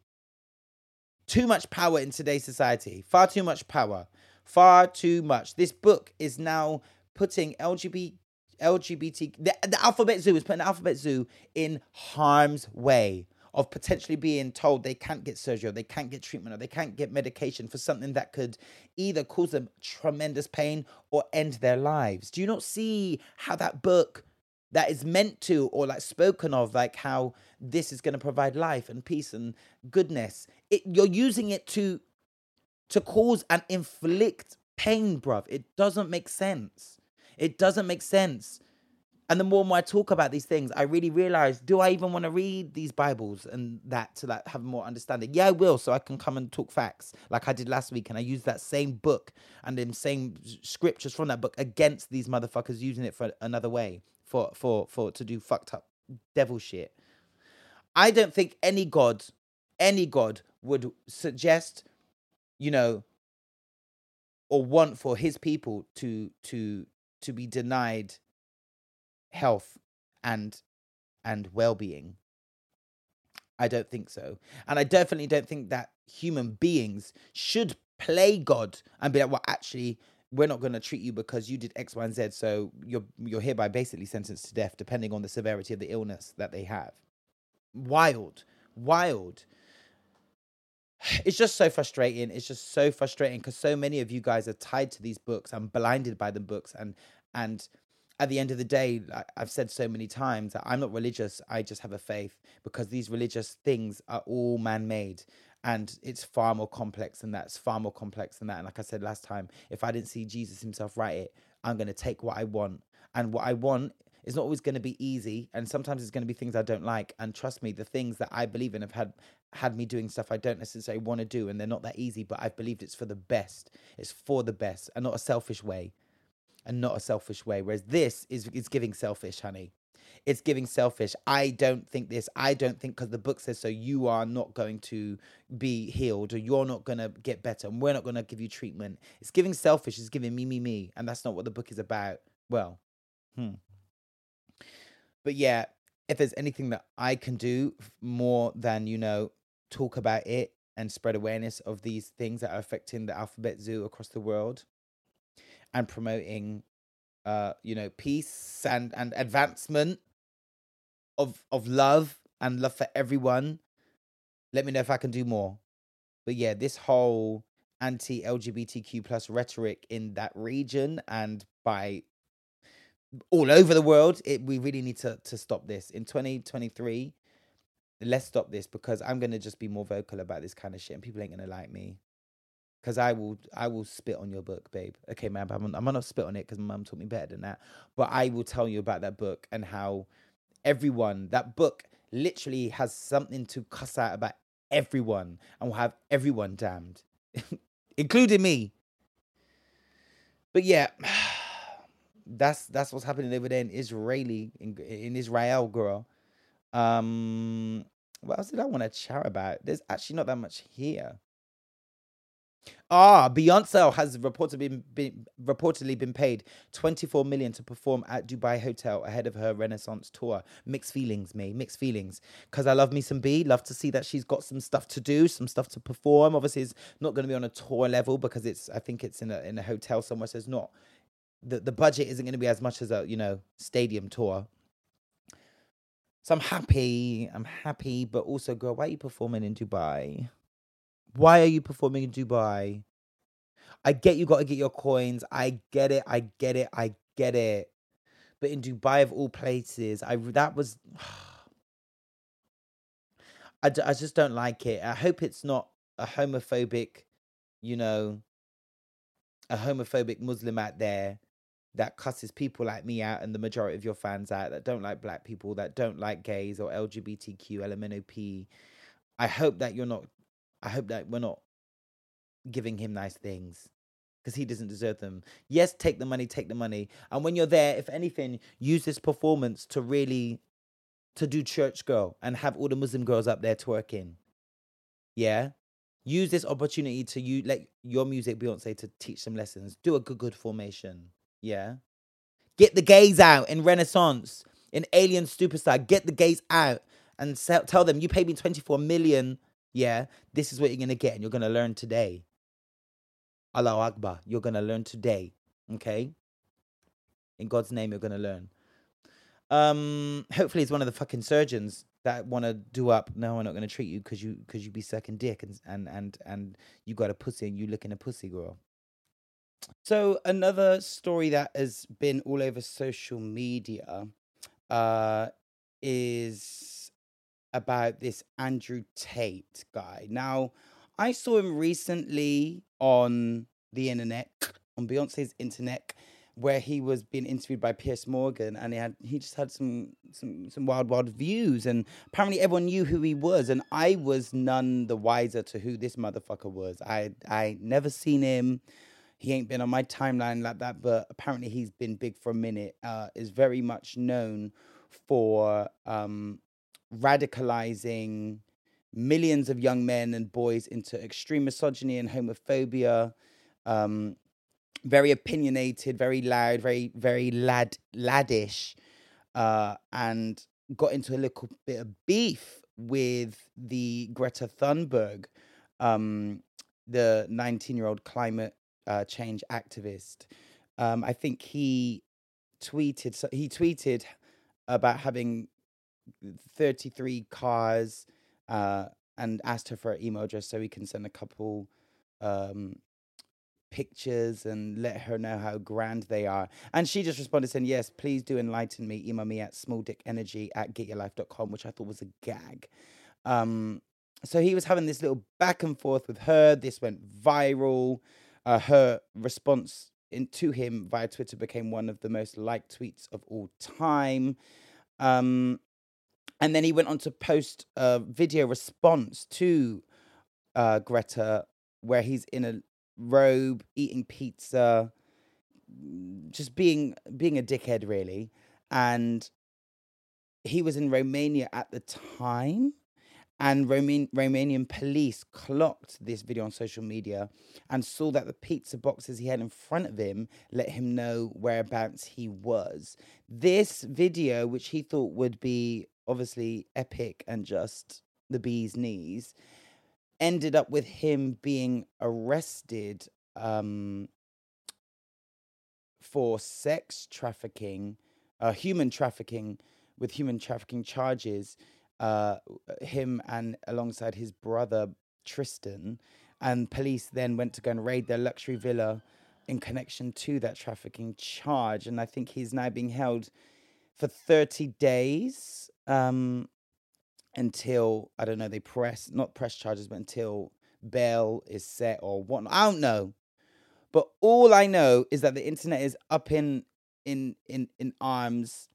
too much power in today's society. Far too much power Far too much. This book is now putting LGBT LGBT the, the alphabet zoo is putting the alphabet zoo in harm's way of potentially being told they can't get surgery or they can't get treatment or they can't get medication for something that could either cause them tremendous pain or end their lives. Do you not see how that book that is meant to or like spoken of like how this is going to provide life and peace and goodness? It, you're using it to to cause and inflict pain bruv. It doesn't make sense. It doesn't make sense and the more and more I talk about these things, I really realize, do I even want to read these Bibles and that to like have more understanding? Yeah, I will, so I can come and talk facts like I did last week, and I used that same book and then same scriptures from that book against these motherfuckers using it for another way for for for to do fucked up devil shit. I don't think any god, any god would suggest, you know, or want for his people to to to be denied health and and well-being? I don't think so. And i definitely don't think that human beings should play god and be like well actually we're not going to treat you because you did x y and z so you're you're hereby basically sentenced to death depending on the severity of the illness that they have. Wild wild. It's just so frustrating. It's just so frustrating because so many of you guys are tied to these books and blinded by the books and and at the end of the day, I've said so many times that I'm not religious. I just have a faith because these religious things are all man made and it's far more complex than that. It's far more complex than that. And like I said last time, if I didn't see Jesus himself write it, I'm going to take what I want. And what I want is not always going to be easy. And sometimes it's going to be things I don't like. And trust me, the things that I believe in have had had me doing stuff I don't necessarily want to do. And they're not that easy, but I've believed it's for the best. It's for the best and not a selfish way and not a selfish way. Whereas this is is giving selfish, honey. It's giving selfish. I don't think this. I don't think because the book says so. You are not going to be healed, or you're not going to get better, and we're not going to give you treatment. It's giving selfish. It's giving me, me, me, and that's not what the book is about. Well, hmm. But yeah, if there's anything that I can do more than you know talk about it and spread awareness of these things that are affecting the alphabet zoo across the world, and promoting uh you know peace and and advancement of of love and love for everyone. Let me know if i can do more. But yeah this whole anti lgbtq plus rhetoric in that region and by all over the world it we really need to to stop this. In 2023 let's stop this because i'm going to just be more vocal about this kind of shit and people ain't going to like me Cause I will, I will spit on your book, babe. Okay, man, I'm, I'm not spit on it because my mum taught me better than that. But I will tell you about that book and how everyone, that book literally has something to cuss out about everyone and will have everyone damned, including me. But yeah, that's that's what's happening over there in Israeli in, in Israel, girl. Um, what else did I want to chat about? There's actually not that much here. Ah, Beyonce has reportedly been, been, reportedly been paid 24 million to perform at Dubai Hotel ahead of her Renaissance tour. Mixed feelings, me, mixed feelings. Because I love me some B. Love to see that she's got some stuff to do, some stuff to perform. Obviously, it's not going to be on a tour level because it's. I think it's in a in a hotel somewhere. So it's not. The the budget isn't going to be as much as a you know stadium tour. So I'm happy. I'm happy, but also, girl, why are you performing in Dubai? Why are you performing in Dubai? I get you got to get your coins. I get it. I get it. I get it. But in Dubai, of all places, I that was. I, d- I just don't like it. I hope it's not a homophobic, you know, a homophobic Muslim out there that cusses people like me out and the majority of your fans out that don't like black people, that don't like gays or LGBTQ, LMNOP. I hope that you're not I hope that we're not giving him nice things because he doesn't deserve them. Yes, take the money, take the money. And when you're there, if anything, use this performance to really to do church girl and have all the Muslim girls up there twerking. Yeah. Use this opportunity to you let your music Beyonce to teach some lessons. Do a good good formation. Yeah. Get the gays out in Renaissance, in Alien Superstar. Get the gays out and sell, tell them you paid me 24 million yeah, this is what you're going to get and you're going to learn today. Allah Akbar. You're gonna learn today. Okay. In God's name, you're gonna learn. Um, hopefully, it's one of the fucking surgeons that want to do up. No, we're not gonna treat you because you because you be sucking dick and and and and you got a pussy and you looking a pussy girl. So another story that has been all over social media uh, is about this Andrew Tate guy. Now, I saw him recently on the internet, on Beyonce's internet, where he was being interviewed by Piers Morgan, and he had he just had some some some wild wild views, and apparently everyone knew who he was, and I was none the wiser to who this motherfucker was. I I never seen him. He ain't been on my timeline like that, but apparently he's been big for a minute. Uh, is very much known for um, radicalizing millions of young men and boys into extreme misogyny and homophobia. Um, very opinionated, very loud, very very lad laddish, uh, and got into a little bit of beef with the Greta Thunberg, um, the 19 year old climate uh, change activist. Um, I think he tweeted he tweeted about having 33 cars uh, and asked her for her email address so he can send a couple um, pictures and let her know how grand they are. And she just responded saying, Yes, please do enlighten me. Email me at smalldickenergy at getyourlife.com, which I thought was a gag. Um, so he was having this little back and forth with her. This went viral. Uh, her response in, to him via Twitter became one of the most liked tweets of all time. Um, and then he went on to post a video response to uh, Greta where he's in a robe eating pizza just being being a dickhead really and he was in Romania at the time and Roman- Romanian police clocked this video on social media and saw that the pizza boxes he had in front of him let him know whereabouts he was. This video, which he thought would be obviously epic and just the bee's knees, ended up with him being arrested um, for sex trafficking, uh, human trafficking, with human trafficking charges uh, him and alongside his brother Tristan. And police then went to go and raid their luxury villa in connection to that trafficking charge. And I think he's now being held for 30 days um, until, I don't know, they press, not press charges, but until bail is set or whatnot. I don't know. But all I know is that the internet is up in in in in arms,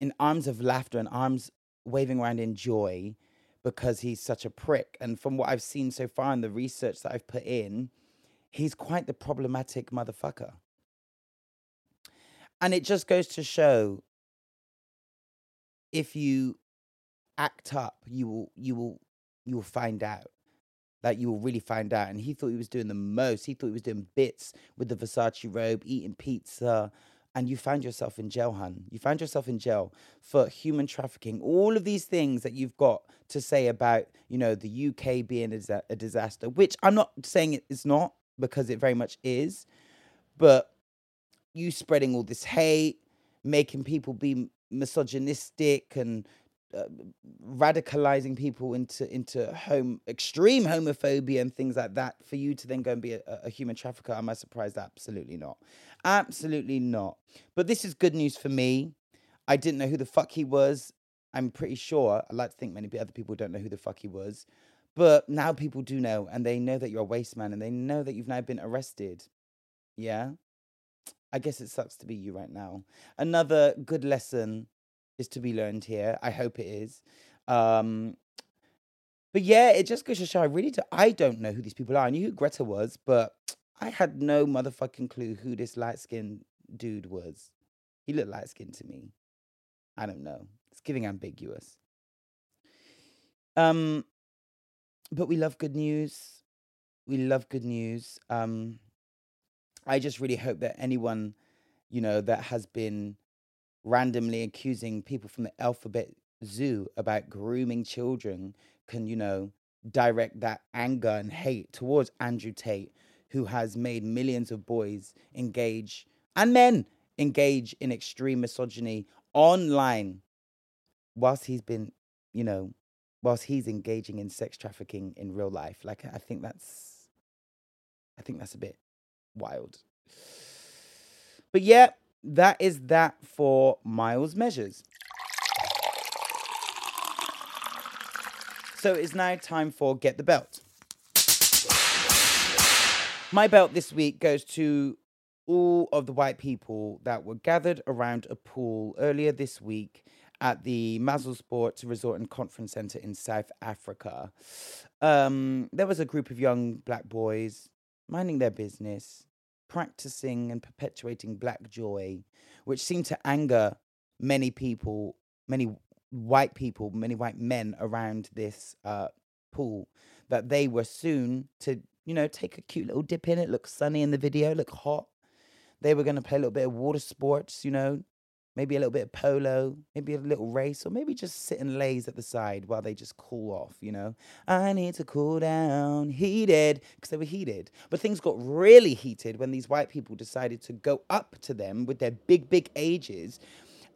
in arms of laughter and arms waving around in joy because he's such a prick. And from what I've seen so far in the research that I've put in, he's quite the problematic motherfucker. And it just goes to show if you act up, you will you will you will find out. That you will really find out. And he thought he was doing the most. He thought he was doing bits with the Versace robe, eating pizza, and you found yourself in jail, hun. You found yourself in jail for human trafficking. All of these things that you've got to say about, you know, the UK being a, a disaster, which I'm not saying it's not because it very much is, but you spreading all this hate, making people be misogynistic and uh, radicalizing people into into home extreme homophobia and things like that for you to then go and be a, a human trafficker am i surprised? Absolutely not. Absolutely not. But this is good news for me. I didn't know who the fuck he was. I'm pretty sure i like to think many other people don't know who the fuck he was but now people do know and they know that you're a waste man and they know that you've now been arrested. Yeah i guess it sucks to be you right now another good lesson is to be learned here. I hope it is. Um, but yeah, it just goes to show I really do, I don't know who these people are. I knew who Greta was, but I had no motherfucking clue who this light skinned dude was. He looked light skinned to me. I don't know. It's giving ambiguous. Um, but we love good news. We love good news. Um, I just really hope that anyone, you know, that has been randomly accusing people from the alphabet zoo about grooming children can, you know, direct that anger and hate towards Andrew Tate, who has made millions of boys engage and men engage in extreme misogyny online whilst he's been, you know, whilst he's engaging in sex trafficking in real life. Like I think that's I think that's a bit wild. But yeah, that is that for Miles Measures. So it's now time for Get the Belt. My belt this week goes to all of the white people that were gathered around a pool earlier this week at the Mazel Sports Resort and Conference Center in South Africa. Um, there was a group of young black boys minding their business, practicing and perpetuating black joy, which seemed to anger many people, many white people, many white men around this uh, pool, that they were soon to you know, take a cute little dip in it, look sunny in the video, look hot. They were going to play a little bit of water sports, you know, maybe a little bit of polo, maybe a little race, or maybe just sit and laze at the side while they just cool off, you know. I need to cool down, heated, because they were heated. But things got really heated when these white people decided to go up to them with their big, big ages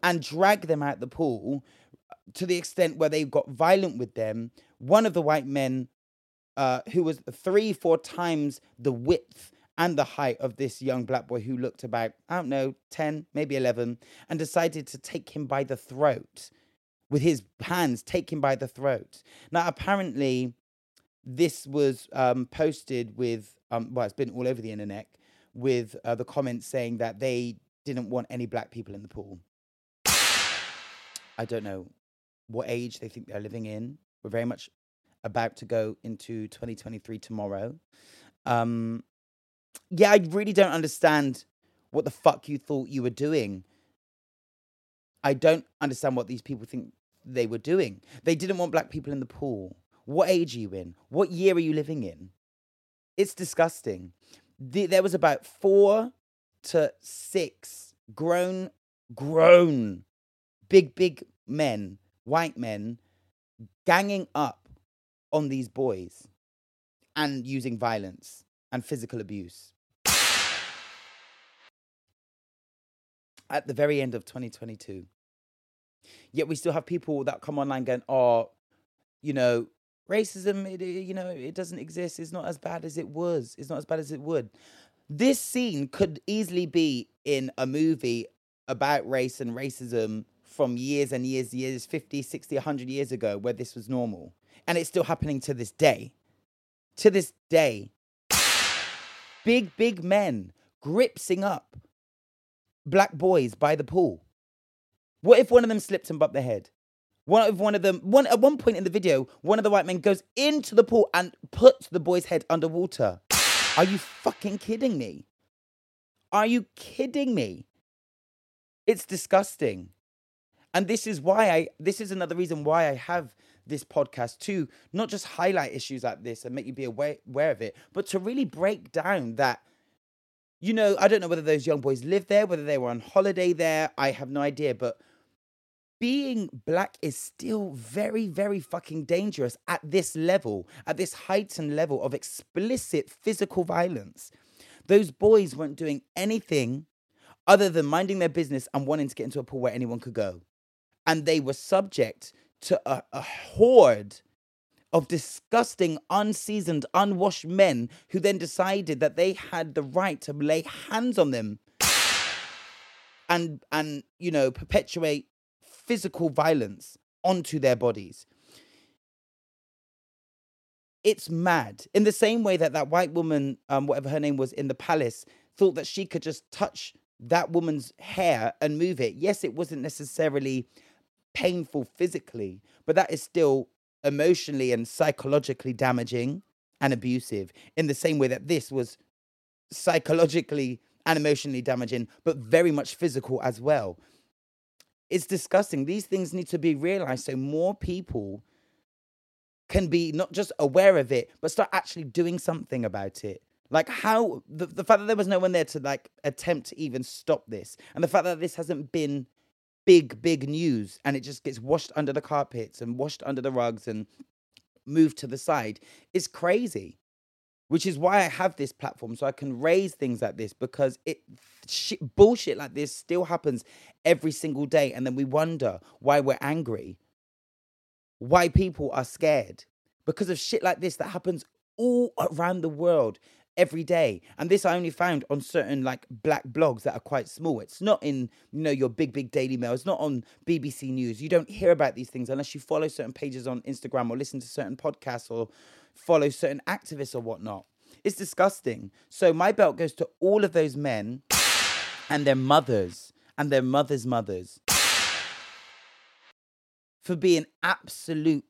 and drag them out the pool uh, to the extent where they got violent with them. One of the white men uh, who was three, four times the width and the height of this young black boy who looked about, I don't know, 10, maybe 11, and decided to take him by the throat with his hands, take him by the throat. Now, apparently, this was um, posted with, um, well, it's been all over the internet with uh, the comments saying that they didn't want any black people in the pool. I don't know what age they think they're living in. We're very much about to go into 2023 tomorrow. Um, yeah, I really don't understand what the fuck you thought you were doing. I don't understand what these people think they were doing. They didn't want black people in the pool. What age are you in? What year are you living in? It's disgusting. The, there was about four to six grown, grown, big, big men, white men, ganging up on these boys and using violence and physical abuse. At the very end of 2022. Yet we still have people that come online going, oh, you know, racism, it, you know, it doesn't exist. It's not as bad as it was. It's not as bad as it would. This scene could easily be in a movie about race and racism from years and years, years, 50, 60, 100 years ago, where this was normal and it's still happening to this day. To this day. Big, big men gripsing up black boys by the pool. What if one of them slipped and bumped their head? One of one of them one at one point in the video, one of the white men goes into the pool and puts the boy's head underwater. Are you fucking kidding me? Are you kidding me? It's disgusting. And this is why I this is another reason why I have this podcast to not just highlight issues like this and make you be aware, aware of it, but to really break down that, you know, I don't know whether those young boys lived there, whether they were on holiday there. I have no idea. But being black is still very, very fucking dangerous at this level, at this heightened level of explicit physical violence. Those boys weren't doing anything other than minding their business and wanting to get into a pool where anyone could go. And they were subject to a, a horde of disgusting, unseasoned, unwashed men who then decided that they had the right to lay hands on them and and you know perpetuate physical violence onto their bodies. It's mad. In the same way that that white woman, um, whatever her name was, in the palace, thought that she could just touch that woman's hair and move it. Yes, it wasn't necessarily painful physically, but that is still emotionally and psychologically damaging and abusive in the same way that this was psychologically and emotionally damaging, but very much physical as well. It's disgusting. These things need to be realized so more people can be not just aware of it, but start actually doing something about it. Like how the, the fact that there was no one there to like attempt to even stop this, and the fact that this hasn't been big, big news and it just gets washed under the carpets and washed under the rugs and moved to the side is crazy. which is why I have this platform so I can raise things like this because it shit, bullshit like this still happens every single day, and then we wonder why we're angry, why people are scared because of shit like this that happens all around the world every day. And this i only found on certain like black blogs that are quite small. It's not in you know your big big daily mail. It's not on bbc news. You don't hear about these things unless you follow certain pages on instagram or listen to certain podcasts or follow certain activists or whatnot. It's disgusting. So my belt goes to all of those men and their mothers and their mothers mothers for being absolute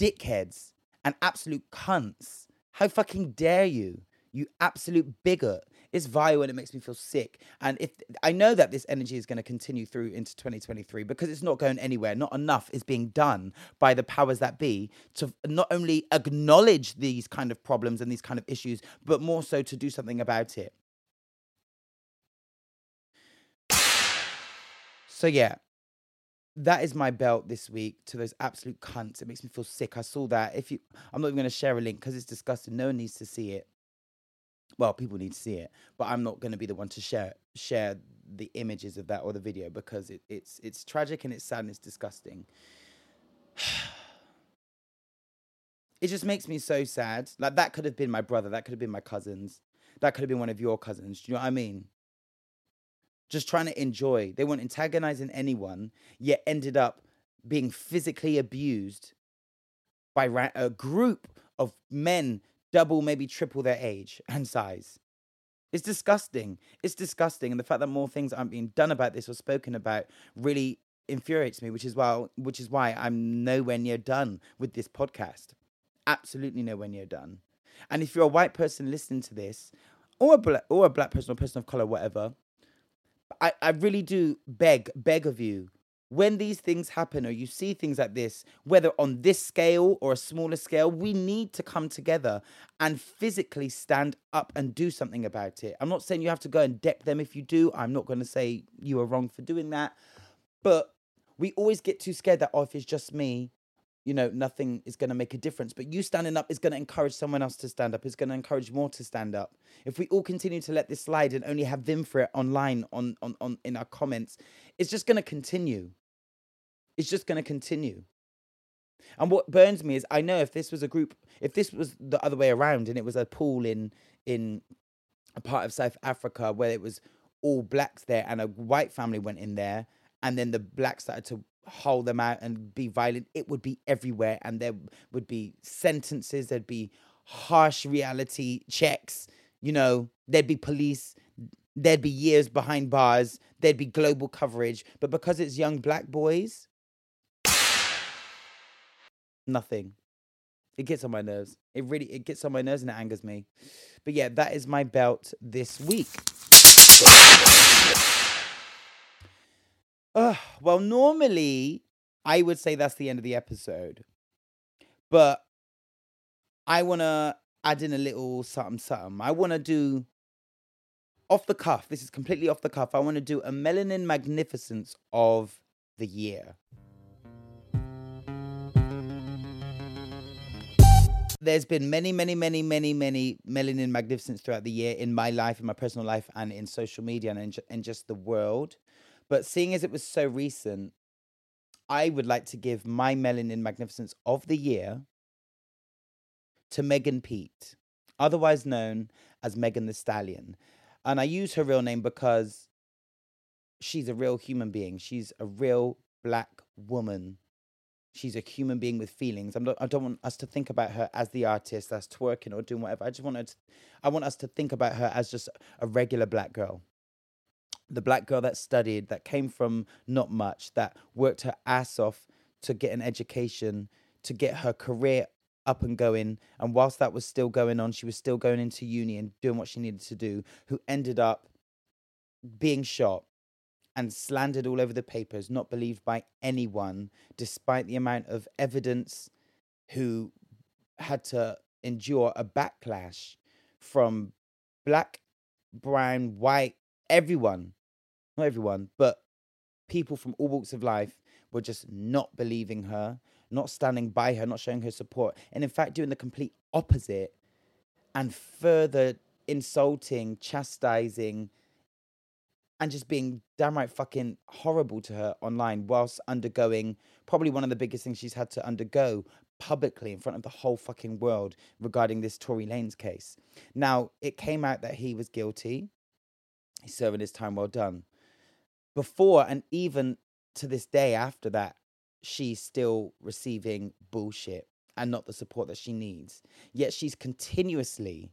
dickheads and absolute cunts. How fucking dare you you absolute bigot. It's vile and it makes me feel sick. And if I know that this energy is going to continue through into 2023 because it's not going anywhere. Not enough is being done by the powers that be to not only acknowledge these kind of problems and these kind of issues, but more so to do something about it. So yeah, that is my belt this week to those absolute cunts. It makes me feel sick. I saw that. If you, I'm not even going to share a link because it's disgusting. No one needs to see it well, people need to see it, but I'm not going to be the one to share share the images of that or the video because it, it's it's tragic and it's sad and it's disgusting. it just makes me so sad. Like that could have been my brother, that could have been my cousins, that could have been one of your cousins. Do you know what I mean? Just trying to enjoy. They weren't antagonizing anyone, yet ended up being physically abused by a group of men double, maybe triple their age and size. It's disgusting. It's disgusting. And the fact that more things aren't being done about this or spoken about really infuriates me, which is why which is why I'm nowhere near done with this podcast. Absolutely nowhere near done. And if you're a white person listening to this, or a black or a black person or person of color, whatever, I, I really do beg, beg of you when these things happen or you see things like this, whether on this scale or a smaller scale, we need to come together and physically stand up and do something about it. I'm not saying you have to go and deck them if you do. I'm not going to say you are wrong for doing that. But we always get too scared that, oh, if it's just me, you know, nothing is going to make a difference. But you standing up is going to encourage someone else to stand up. It's going to encourage more to stand up. If we all continue to let this slide and only have them for it online on, on, on in our comments, it's just going to continue. It's just going to continue. And what burns me is I know if this was a group, if this was the other way around and it was a pool in in a part of South Africa where it was all blacks there and a white family went in there and then the blacks started to hold them out and be violent, it would be everywhere and there would be sentences, there'd be harsh reality checks, you know, there'd be police, there'd be years behind bars, there'd be global coverage. But because it's young black boys, nothing. It gets on my nerves. It really it gets on my nerves and it angers me. But yeah, that is my belt this week. Uh, well, normally I would say that's the end of the episode. But I want to add in a little something, something. I want to do off the cuff. This is completely off the cuff. I want to do a melanin magnificence of the year. there's been many, many, many, many, many melanin magnificence throughout the year in my life, in my personal life, and in social media and in, in just the world. But seeing as it was so recent, I would like to give my melanin magnificence of the year to Megan Pete, otherwise known as Megan Thee Stallion. And I use her real name because she's a real human being. She's a real black woman she's a human being with feelings. I'm not, I don't want us to think about her as the artist that's twerking or doing whatever. I just want her to, I want us to think about her as just a regular black girl. The black girl that studied, that came from not much, that worked her ass off to get an education, to get her career up and going. And whilst that was still going on, she was still going into uni and doing what she needed to do, who ended up being shot and slandered all over the papers, not believed by anyone, despite the amount of evidence, who had to endure a backlash from black, brown, white, everyone, not everyone, but people from all walks of life were just not believing her, not standing by her, not showing her support, and in fact doing the complete opposite and further insulting, chastising, and just being downright fucking horrible to her online whilst undergoing probably one of the biggest things she's had to undergo publicly in front of the whole fucking world regarding this Tory Lanez case. Now, it came out that he was guilty. He's serving his time well done. Before and even to this day after that, she's still receiving bullshit and not the support that she needs. Yet she's continuously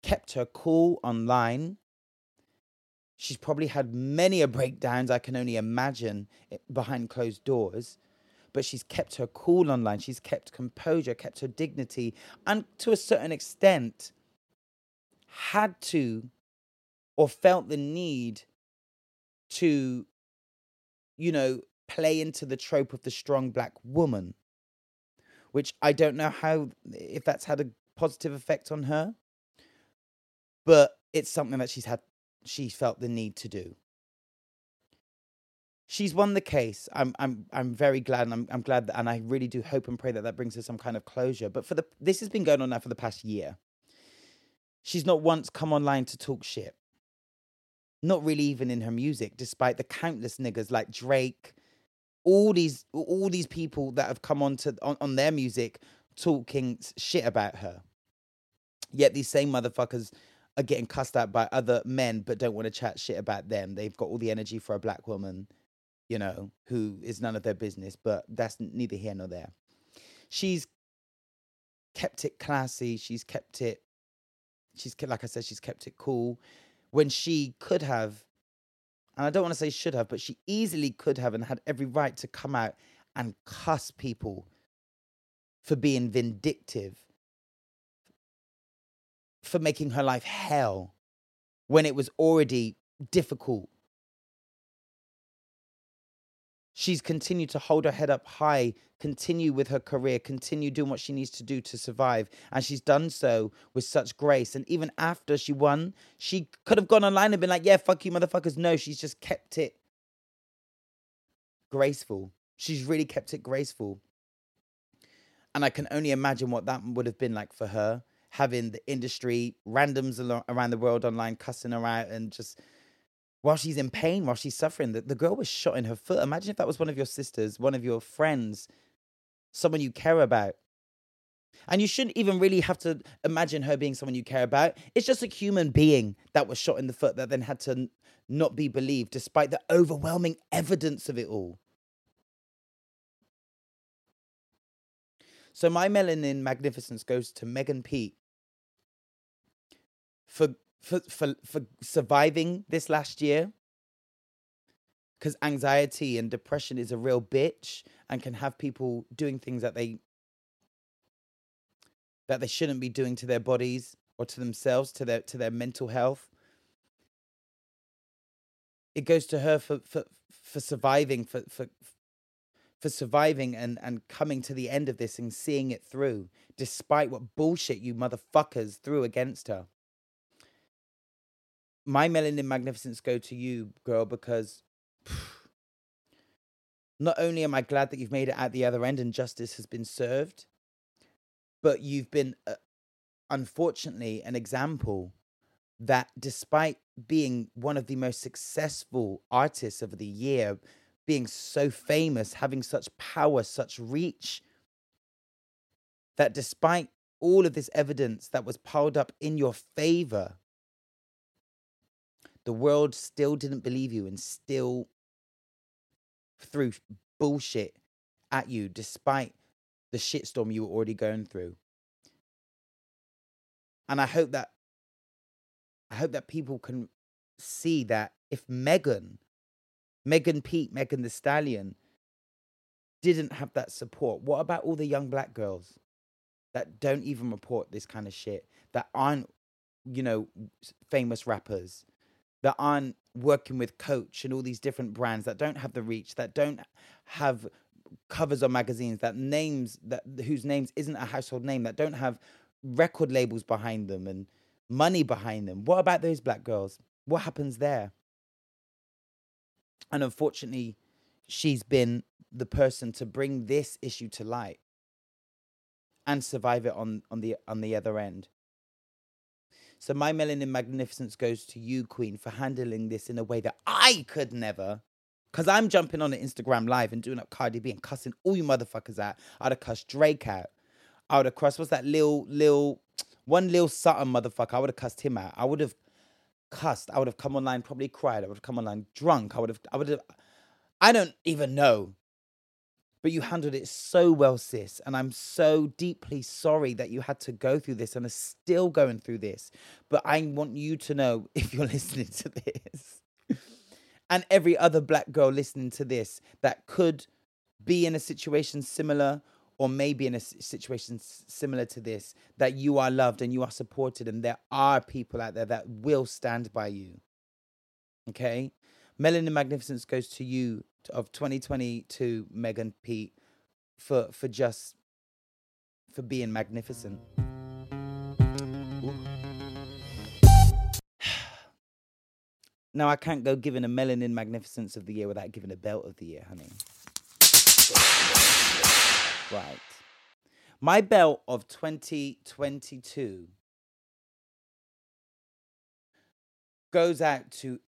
kept her cool online She's probably had many a breakdowns I can only imagine eh, behind closed doors. But she's kept her cool online. She's kept composure, kept her dignity, and to a certain extent, had to or felt the need to, you know, play into the trope of the strong black woman, which I don't know how, if that's had a positive effect on her, but it's something that she's had she felt the need to do. She's won the case. I'm I'm I'm very glad, and I'm I'm glad that, and I really do hope and pray that that brings her some kind of closure. But for the this has been going on now for the past year. She's not once come online to talk shit. Not really even in her music, despite the countless niggas like Drake, all these all these people that have come on to on, on their music talking shit about her. Yet these same motherfuckers are getting cussed out by other men but don't want to chat shit about them. They've got all the energy for a black woman, you know, who is none of their business, but that's neither here nor there. She's kept it classy. She's kept it, she's, like I said, she's kept it cool. When she could have, and I don't want to say should have, but she easily could have and had every right to come out and cuss people for being vindictive for making her life hell when it was already difficult. She's continued to hold her head up high, continue with her career, continue doing what she needs to do to survive. And she's done so with such grace. And even after she won, she could have gone online and been like, yeah, fuck you, motherfuckers. No, she's just kept it graceful. She's really kept it graceful. And I can only imagine what that would have been like for her having the industry randoms around the world online cussing her out and just while she's in pain, while she's suffering. The, the girl was shot in her foot. Imagine if that was one of your sisters, one of your friends, someone you care about. And you shouldn't even really have to imagine her being someone you care about. It's just a human being that was shot in the foot that then had to not be believed despite the overwhelming evidence of it all. So my melanin magnificence goes to Megan Pete for for for, for surviving this last year? Because anxiety and depression is a real bitch and can have people doing things that they that they shouldn't be doing to their bodies or to themselves to their to their mental health. It goes to her for for for surviving for for for surviving and and coming to the end of this and seeing it through despite what bullshit you motherfuckers threw against her my melanin magnificence go to you, girl, because not only am I glad that you've made it at the other end and justice has been served, but you've been, uh, unfortunately, an example that despite being one of the most successful artists of the year, being so famous, having such power, such reach, that despite all of this evidence that was piled up in your favor, the world still didn't believe you and still threw bullshit at you despite the shitstorm you were already going through. And I hope that I hope that people can see that if Megan, Megan Pete, Megan Thee Stallion didn't have that support, what about all the young black girls that don't even report this kind of shit, that aren't, you know, famous rappers, that aren't working with Coach and all these different brands that don't have the reach, that don't have covers on magazines, that names that whose names isn't a household name, that don't have record labels behind them and money behind them. What about those black girls? What happens there? And unfortunately, she's been the person to bring this issue to light and survive it on, on the on the other end. So my melanin magnificence goes to you, Queen, for handling this in a way that I could never. Cause I'm jumping on an Instagram live and doing up Cardi B and cussing all you motherfuckers out. I'd have cussed Drake out. I would have cussed what's that lil lil one lil Sutton motherfucker. I would have cussed him out. I would have cussed. I would have come online, probably cried. I would have come online drunk. I would have I would have I don't even know. But you handled it so well, sis. And I'm so deeply sorry that you had to go through this and are still going through this. But I want you to know if you're listening to this and every other black girl listening to this that could be in a situation similar or maybe in a situation similar to this that you are loved and you are supported and there are people out there that will stand by you okay melanin magnificence goes to you of 2022, Megan Pete, for for just for being magnificent. Now I can't go giving a melanin magnificence of the year without giving a belt of the year, honey. Right. My belt of 2022 goes out to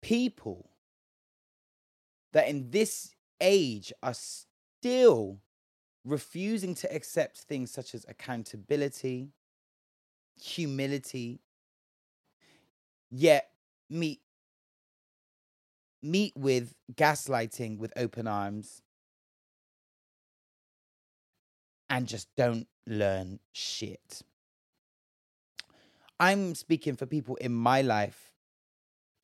people that in this age are still refusing to accept things such as accountability, humility, yet meet meet with gaslighting with open arms and just don't learn shit. I'm speaking for people in my life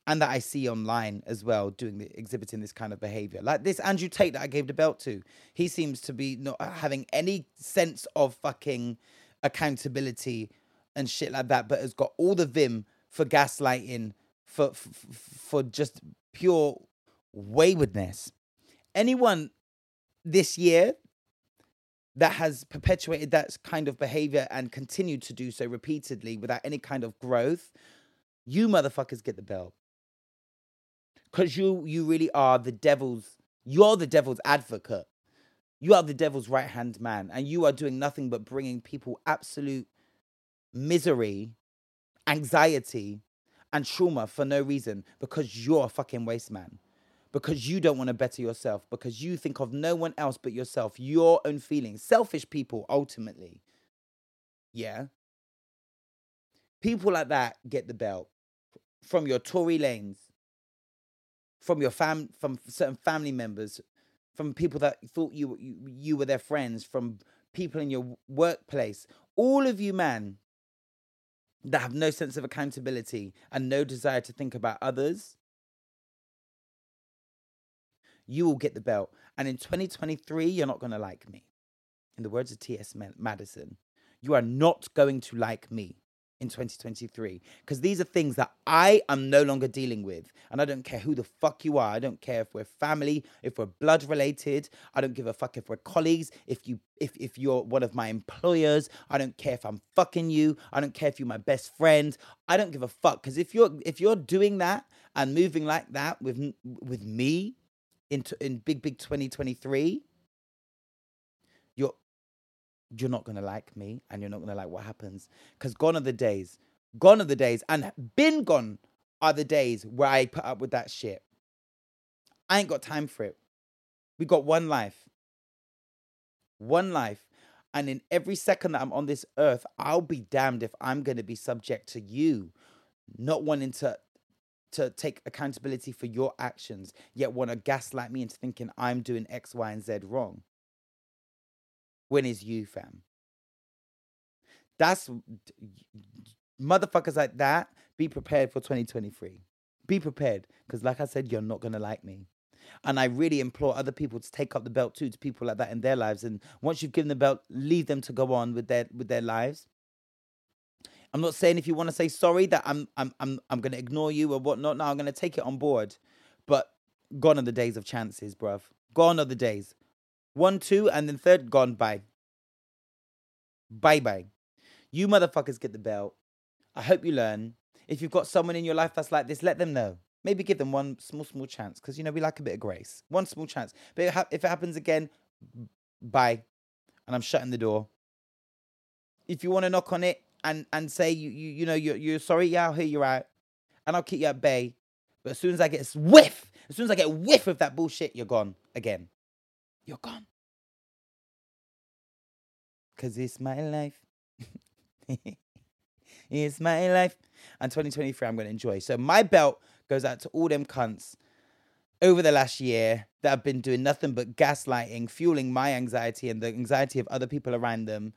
and that I see online as well, doing the exhibiting this kind of behavior. Like this Andrew Tate that I gave the belt to, he seems to be not uh, having any sense of fucking accountability and shit like that, but has got all the vim for gaslighting, for for, for just pure waywardness. Anyone this year that has perpetuated that kind of behavior and continued to do so repeatedly without any kind of growth, you motherfuckers get the belt because you you really are the devil's you're the devil's advocate. You are the devil's right hand man and you are doing nothing but bringing people absolute misery anxiety and trauma for no reason because you're a fucking waste man. Because you don't want to better yourself. Because you think of no one else but yourself your own feelings. Selfish people ultimately. Yeah? People like that get the belt from your Tory Lanez from your fam from certain family members, from people that thought you you, you were their friends, from people in your workplace. All of you, man, that have no sense of accountability and no desire to think about others, you will get the belt. And in 2023, you're not going to like me. In the words of T.S. Madison, you are not going to like me in 2023 because these are things that I am no longer dealing with. And I don't care who the fuck you are. I don't care if we're family, if we're blood related. I don't give a fuck if we're colleagues, if you if if you're one of my employers. I don't care if I'm fucking you. I don't care if you're my best friend. I don't give a fuck cuz if you're if you're doing that and moving like that with with me into in big big 2023 you're you're not going to like me and you're not going to like what happens. Because gone are the days, gone are the days, and been gone are the days where I put up with that shit. I ain't got time for it. We got one life. One life. And in every second that I'm on this earth, I'll be damned if I'm going to be subject to you not wanting to to take accountability for your actions, yet want to gaslight me into thinking I'm doing X, Y, and Z wrong when it's you, fam. That's motherfuckers like that. Be prepared for 2023. Be prepared, because like I said, you're not gonna like me. And I really implore other people to take up the belt too to people like that in their lives. And once you've given the belt, leave them to go on with their with their lives. I'm not saying if you want to say sorry that I'm I'm I'm I'm gonna ignore you or whatnot. No, I'm gonna take it on board. But gone are the days of chances, bruv. Gone are the days. One, two, and then third gone. Bye. Bye bye. You motherfuckers get the belt. I hope you learn. If you've got someone in your life that's like this, let them know. Maybe give them one small, small chance because, you know, we like a bit of grace. One small chance. But if it happens again, bye. And I'm shutting the door. If you want to knock on it, and and say you you you know you're you're sorry. Yeah, I'll hear you out, and I'll keep you at bay. But as soon as I get a whiff, as soon as I get a whiff of that bullshit, you're gone again. You're gone. Cause it's my life. it's my life. And 2023, I'm gonna enjoy. So my belt goes out to all them cunts over the last year that have been doing nothing but gaslighting, fueling my anxiety and the anxiety of other people around them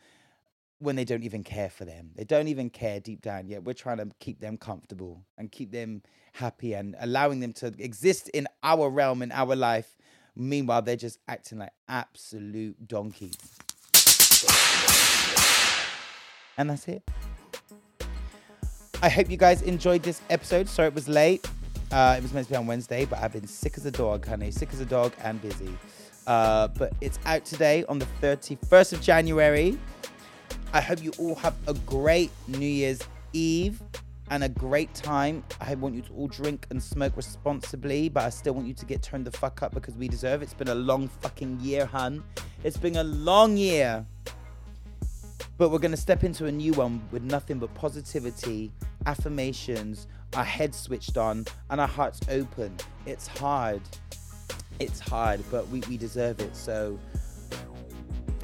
when they don't even care for them. They don't even care deep down, yet we're trying to keep them comfortable and keep them happy and allowing them to exist in our realm, in our life. Meanwhile, they're just acting like absolute donkeys. And that's it. I hope you guys enjoyed this episode. Sorry it was late. Uh, it was meant to be on Wednesday, but I've been sick as a dog, honey. Sick as a dog and busy. Uh, but it's out today on the 31st of January. I hope you all have a great New Year's Eve and a great time. I want you to all drink and smoke responsibly, but I still want you to get turned the fuck up because we deserve it. It's been a long fucking year, hun. It's been a long year. But we're going to step into a new one with nothing but positivity, affirmations, our heads switched on, and our hearts open. It's hard. It's hard, but we, we deserve it. So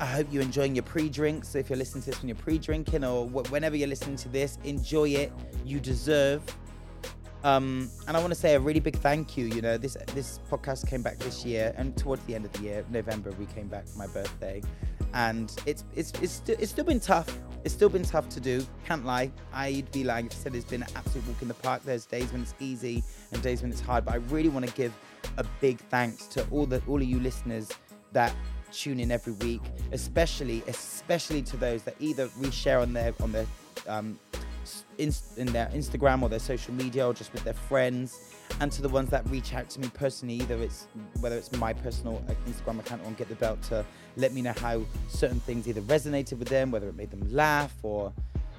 I hope you're enjoying your pre drinks. If you're listening to this when you're pre drinking or wh- whenever you're listening to this, enjoy it. You deserve. Um, and I want to say a really big thank you. You know, this this podcast came back this year, and towards the end of the year, November, we came back for my birthday, and it's it's it's still it's still been tough. It's still been tough to do. Can't lie. I'd be lying if I said it's been an absolute walk in the park. There's days when it's easy and days when it's hard. But I really want to give a big thanks to all the all of you listeners that tune in every week, especially especially to those that either reshare on their on their um, in, in their Instagram or their social media or just with their friends, and to the ones that reach out to me personally, either it's whether it's my personal uh, Instagram account or Get the Belt to let me know how certain things either resonated with them, whether it made them laugh or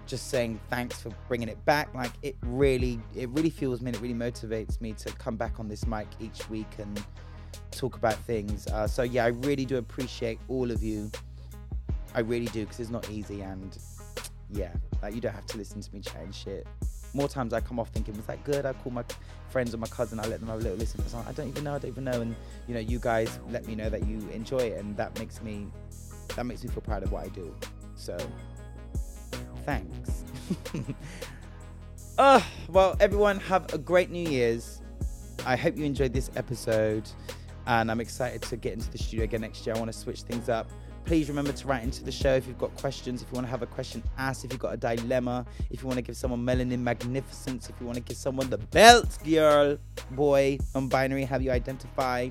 just saying thanks for bringing it back. Like it really, it really fuels me and it really motivates me to come back on this mic each week and talk about things. Uh, so yeah, I really do appreciate all of you. I really do because it's not easy and yeah, like you don't have to listen to me chatting shit. More times I come off thinking, was that good? I call my friends or my cousin, I let them have a little listen. For I don't even know, I don't even know. And you know, you guys let me know that you enjoy it, and that makes me, that makes me feel proud of what I do. So, thanks. uh, well, everyone, have a great New Year's. I hope you enjoyed this episode, and I'm excited to get into the studio again next year. I want to switch things up. Please remember to write into the show if you've got questions, if you want to have a question asked, if you've got a dilemma, if you want to give someone melanin magnificence, if you want to give someone the belt, girl, boy, non binary, have you identify.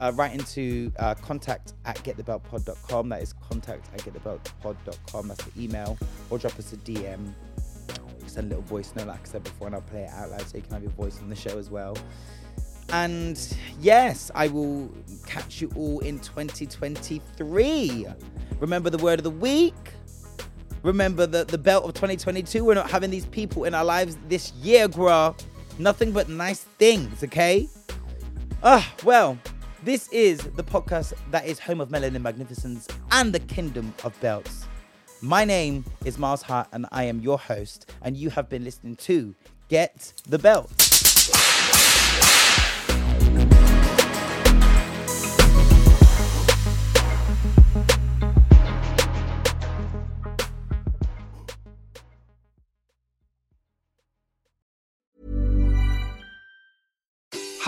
Uh, write into uh, contact at getthebeltpod.com. That is contact at getthebeltpod.com. That's the email. Or drop us a DM. Send a little voice note, like I said before, and I'll play it out loud so you can have your voice on the show as well. And yes, I will catch you all in 2023. Remember the word of the week. Remember the, the belt of 2022. We're not having these people in our lives this year, bruh. Nothing but nice things, okay? Ah, well, this is the podcast that is home of Melanin Magnificence and the Kingdom of Belts. My name is Miles Hart, and I am your host, and you have been listening to Get the Belt.